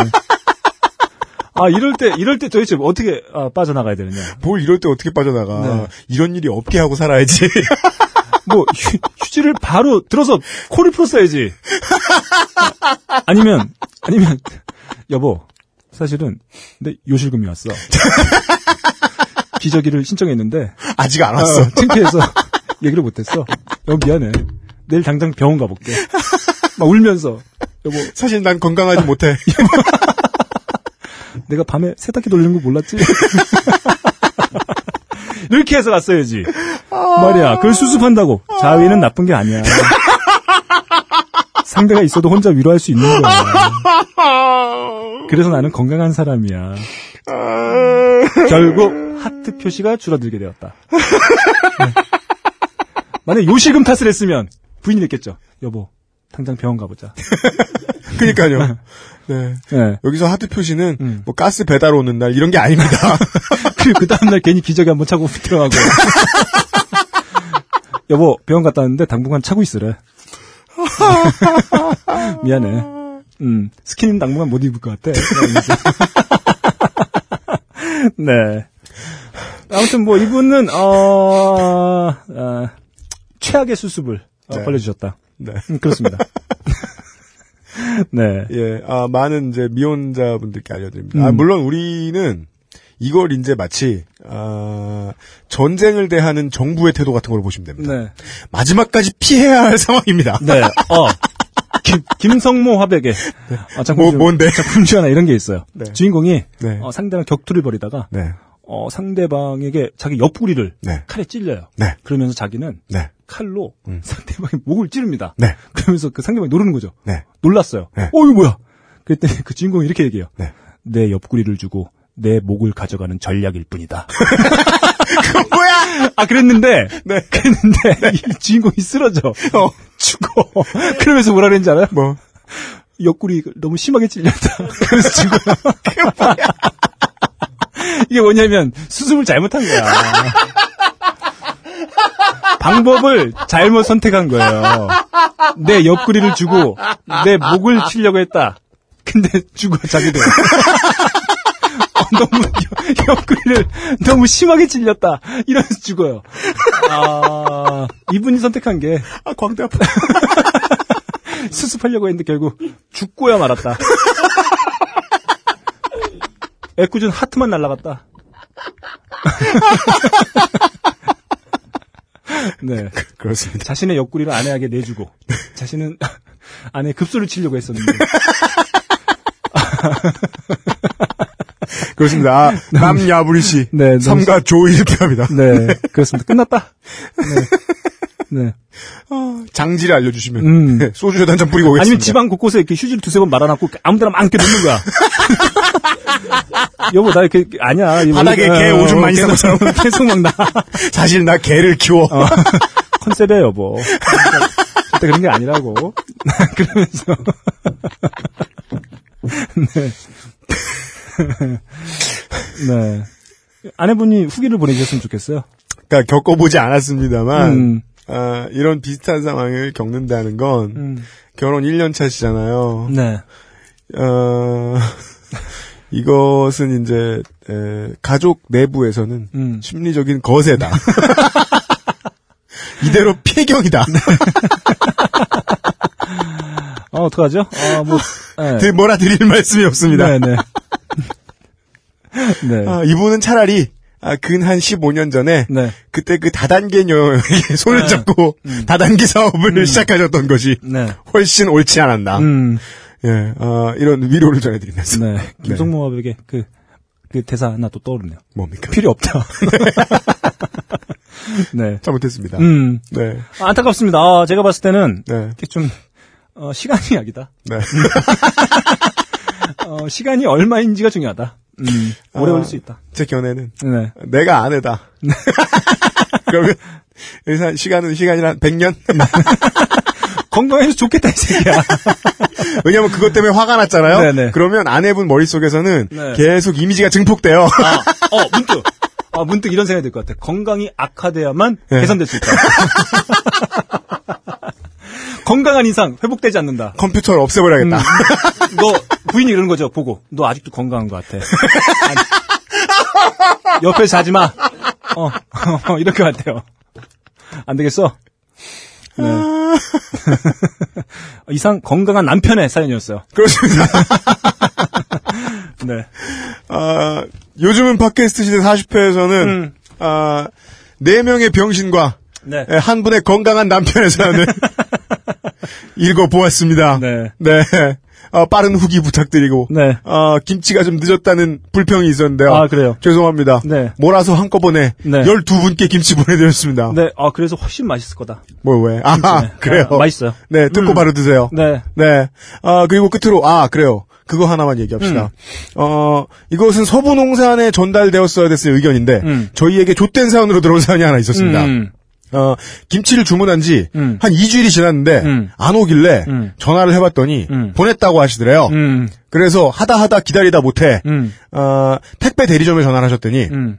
아, 이럴 때, 이럴 때 도대체 어떻게, 아, 빠져나가야 되느냐. 뭘 이럴 때 어떻게 빠져나가. 네. 이런 일이 없게 하고 살아야지. 뭐, 휴, 휴지를 바로 들어서 코를 풀었어야지. 아니면, 아니면, 여보, 사실은, 내 요실금이 왔어. 기저귀를 신청했는데, 아직 안 왔어. 어, 창피해서 얘기를 못했어. 여보, 미안해. 내일 당장 병원 가볼게. 막 울면서, 여보, 사실 난 건강하지 못해. 내가 밤에 세탁기 돌리는 거 몰랐지? 이렇게 해서 갔어야지. 말이야, 그걸 수습한다고. 자위는 나쁜 게 아니야. 상대가 있어도 혼자 위로할 수 있는 거야. 그래서 나는 건강한 사람이야. 결국 하트 표시가 줄어들게 되었다. 네. 만약 요실금 탓을 했으면 부인이 됐겠죠. 여보, 당장 병원 가보자. 그니까요. 네. 네. 여기서 하트 표시는 음. 뭐 가스 배달 오는 날 이런 게 아닙니다. 그리고 그 다음날 괜히 기저귀 한번 차고 들어가고. 여보, 병원 갔다 왔는데 당분간 차고 있으래. 미안해. 음, 스키니는 당분간 못 입을 것 같아. 네. 아무튼 뭐 이분은, 어, 어, 최악의 수습을 어, 네. 벌려주셨다. 네. 음, 그렇습니다. 네. 예, 아, 많은 이제 미혼자분들께 알려드립니다. 음. 아, 물론 우리는 이걸 이제 마치, 아, 전쟁을 대하는 정부의 태도 같은 걸 보시면 됩니다. 네. 마지막까지 피해야 할 상황입니다. 네. 어. 김, 김성모 화백의 어, 작품 뭐, 중- 뭔데? 작품 중 하나 이런 게 있어요. 네. 주인공이 네. 어, 상대랑 격투를 벌이다가 네. 어, 상대방에게 자기 옆구리를 네. 칼에 찔려요. 네. 그러면서 자기는 네. 칼로 음. 상대방의 목을 찌릅니다. 네. 그러면서 그 상대방이 노르는 거죠. 네. 놀랐어요. 네. 어, 이거 뭐야? 그랬더니 그 주인공이 이렇게 얘기해요. 네. 내 옆구리를 주고 내 목을 가져가는 전략일 뿐이다. 그건 뭐야? 아 그랬는데 네. 그랬는데 이 주인공이 쓰러져 어. 죽어. 그러면서 뭐라 그랬는지 알아요? 뭐. 옆구리 너무 심하게 찔렸다. 그래서 죽어요. 이게 뭐냐면 수습을 잘못한 거야. 방법을 잘못 선택한 거예요. 내 옆구리를 주고 내 목을 치려고 했다. 근데 죽어 자기도. 어, 너무 옆- 옆구리를 너무 심하게 찔렸다. 이러면서 죽어요. 아 이분이 선택한 게 아, 광대 아파. 수습하려고 했는데 결국 죽고야 말았다. 애꿎은 하트만 날라갔다. 네. 그렇습니다. 자신의 옆구리를 아내에게 내주고, 자신은 아내 급소를 치려고 했었는데, 그렇습니다. 아, 남야부리 씨. 네, 너무 삼가 조 이렇게 합니다. 네, 그렇습니다. 끝났다. 네. 네. 장지를 알려주시면 음. 네, 소주에다 한잔 뿌리고 오겠습니다. 아니면 집안 곳곳에 이렇게 휴지를 두세 번 말아놨고 아무데나 막 이렇게 놓는 거야. 여보, 나 이렇게, 아니야. 바닥에 원래- 개 어, 오줌 어, 많이 싸고 계속 막 나. 사실 나 개를 키워. 어, 컨셉이야, 여보. 절대 그런 게 아니라고. 그러면서. 네. 네. 아내분이 후기를 보내주셨으면 좋겠어요. 그러니까 겪어보지 않았습니다만 음. 아, 이런 비슷한 상황을 겪는다는 건 음. 결혼 1년 차시잖아요. 네. 어, 이것은 이제 에, 가족 내부에서는 음. 심리적인 거세다. 이대로 폐경이다. 어, 어떡하죠? 어, 뭐, 네. 드- 뭐라 드릴 말씀이 없습니다. 네, 네. 네. 아, 이분은 차라리 아, 근 한 15년 전에 네. 그때 그 다단계 녀에게 손을 네. 잡고 다단계 사업을 시작하셨던 것이 네. 훨씬 옳지 않았나. 음. 예, 어, 이런 위로를 전해드리면서. 네. 김성모에게 그, 그 대사 하나 또 떠오르네요. 뭡니까? 필요 없다. 네. 잘못했습니다. 음. 네. 아, 안타깝습니다. 아, 제가 봤을 때는 네. 이게 좀 어, 시간이 약이다. 네. 어, 시간이 얼마인지가 중요하다. 음, 오래 아. 걸릴 수 있다. 제 견해는 네. 내가 아내다. 그러면 여기서 시간은 시간이 한 100년? 건강해서 좋겠다 이 새끼야. 왜냐면 그것 때문에 화가 났잖아요. 네네. 그러면 아내분 머릿속에서는 네. 계속 이미지가 증폭돼요. 아, 어, 문득. 아, 문득 이런 생각이 들 것 같아. 건강이 악화돼야만 네. 개선될 수 있다. 건강한 이상 회복되지 않는다. 컴퓨터를 없애버려야겠다. 음. 너 부인이 이러는 거죠. 보고 너 아직도 건강한 것 같아. 아니, 옆에 자지 마. 어, 어, 이럴 것 같아요. 안 되겠어. 네. 이상 건강한 남편의 사연이었어요. 그렇습니다. 네. 아, 요즘은 팟캐스트 시대 40회에서는 음. 아, 4명의 병신과 네. 예, 한 분의 건강한 남편의 사연을 읽어보았습니다. 네. 네. 어, 빠른 후기 부탁드리고 네. 어, 김치가 좀 늦었다는 불평이 있었는데요. 아, 그래요? 죄송합니다. 네. 몰아서 한꺼번에 네. 12분께 김치 보내드렸습니다. 네. 아, 그래서 훨씬 맛있을 거다. 뭐 왜? 아, 김치네. 그래요. 아, 맛있어요. 네, 뜯고 음. 바로 드세요. 네. 네. 아, 그리고 끝으로, 아, 그래요. 그거 하나만 얘기합시다. 음. 어, 이것은 서부 농산에 전달되었어야 됐을 의견인데, 음. 저희에게 좆된 사연으로 들어온 사연이 하나 있었습니다. 음. 어, 김치를 주문한 지, 음. 한 2주일이 지났는데, 음. 안 오길래, 음. 전화를 해봤더니, 음. 보냈다고 하시더래요. 음. 그래서 하다 하다 기다리다 못해, 음. 어, 택배 대리점에 전화를 하셨더니, 음.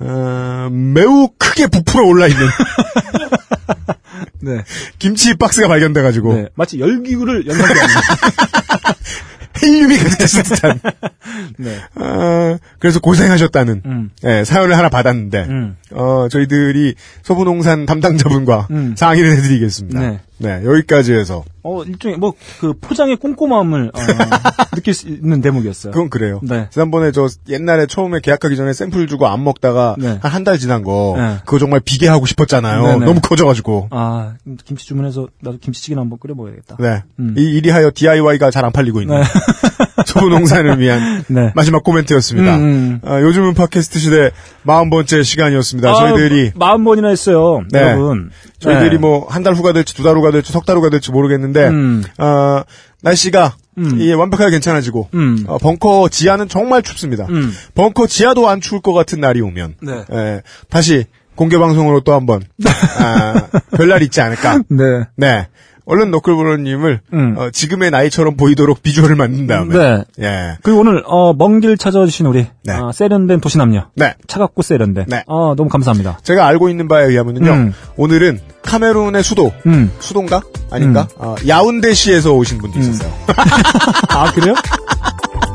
어, 매우 크게 부풀어 올라 있는 네. 김치 박스가 발견돼가지고, 네. 마치 열기구를 연상케 하는. 헬륨이 가득했을 듯한. 네. 어, 그래서 고생하셨다는 음. 예, 사연을 하나 받았는데 음. 어, 저희들이 서부농산 담당자분과 음. 상의를 해드리겠습니다. 네. 네, 여기까지 해서 어, 일종의, 뭐, 그, 포장의 꼼꼼함을, 어, 느낄 수 있는 대목이었어요. 그건 그래요. 네. 지난번에 저 옛날에 처음에 계약하기 전에 샘플 주고 안 먹다가 네. 한한달 지난 거 네. 그거 정말 비계하고 싶었잖아요. 네네. 너무 커져가지고. 아, 김치 주문해서 나도 김치찌개나 한번 끓여 먹어야겠다. 네. 음. 이, 이리하여 DIY가 잘 안 팔리고 있는 네. 서부농산을 위한 네. 마지막 코멘트였습니다. 음, 음. 아, 요즘은 팟캐스트 시대 40번째 시간이었습니다. 아, 저희들이 마흔 번이나 했어요. 네. 여러분. 저희들이 네. 뭐한 달 후가 될지 두 달 후가 될지 석 달 후가 될지 모르겠는데 음. 어, 날씨가 음. 이게 완벽하게 괜찮아지고 음. 어, 벙커 지하는 정말 춥습니다. 음. 벙커 지하도 안 추울 것 같은 날이 오면 네. 예, 다시 공개 방송으로 또 한번 아, 별날 있지 않을까. 네. 네. 얼른 너클브로님을 음. 어, 지금의 나이처럼 보이도록 비주얼을 만든 다음에 네. 예. 그리고 오늘 어, 먼 길 찾아주신 우리 네. 아, 세련된 도시남녀 네. 차갑고 세련된 네. 어, 너무 감사합니다. 제가 알고 있는 바에 의하면요. 음. 오늘은 카메룬의 수도 음. 수도인가 아닌가 어, 야운데시에서 오신 분도 있었어요. 아 그래요?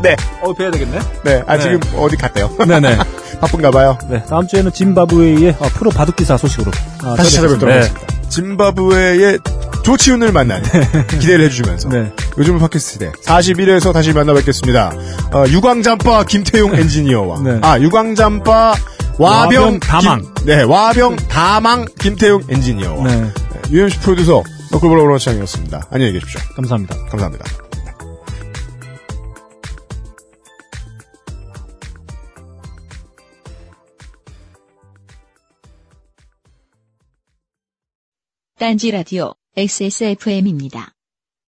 네. 어 뵈야 되겠네. 네. 아 네. 지금 어디 갔대요? 네네. 바쁜가 봐요. 네 다음 주에는 짐바브웨이의 어, 프로 바둑기사 소식으로 어, 다시 찾아뵙도록 네. 하겠습니다. 짐바브웨의 조치훈을 만나는 기대를 해주시면서 네. 요즘은 팟캐스트 시대 41회에서 다시 만나뵙겠습니다. 어, 유광잠바 김태용 엔지니어와 네. 아 유광잠바 와병 와병 다망. 김- 네 와병 다망 김태용 엔지니어와 네. UMC 프로듀서 너클볼러 브런치장이었습니다. 안녕히 계십시오. 감사합니다. 감사합니다. 딴지 라디오 XSFM입니다.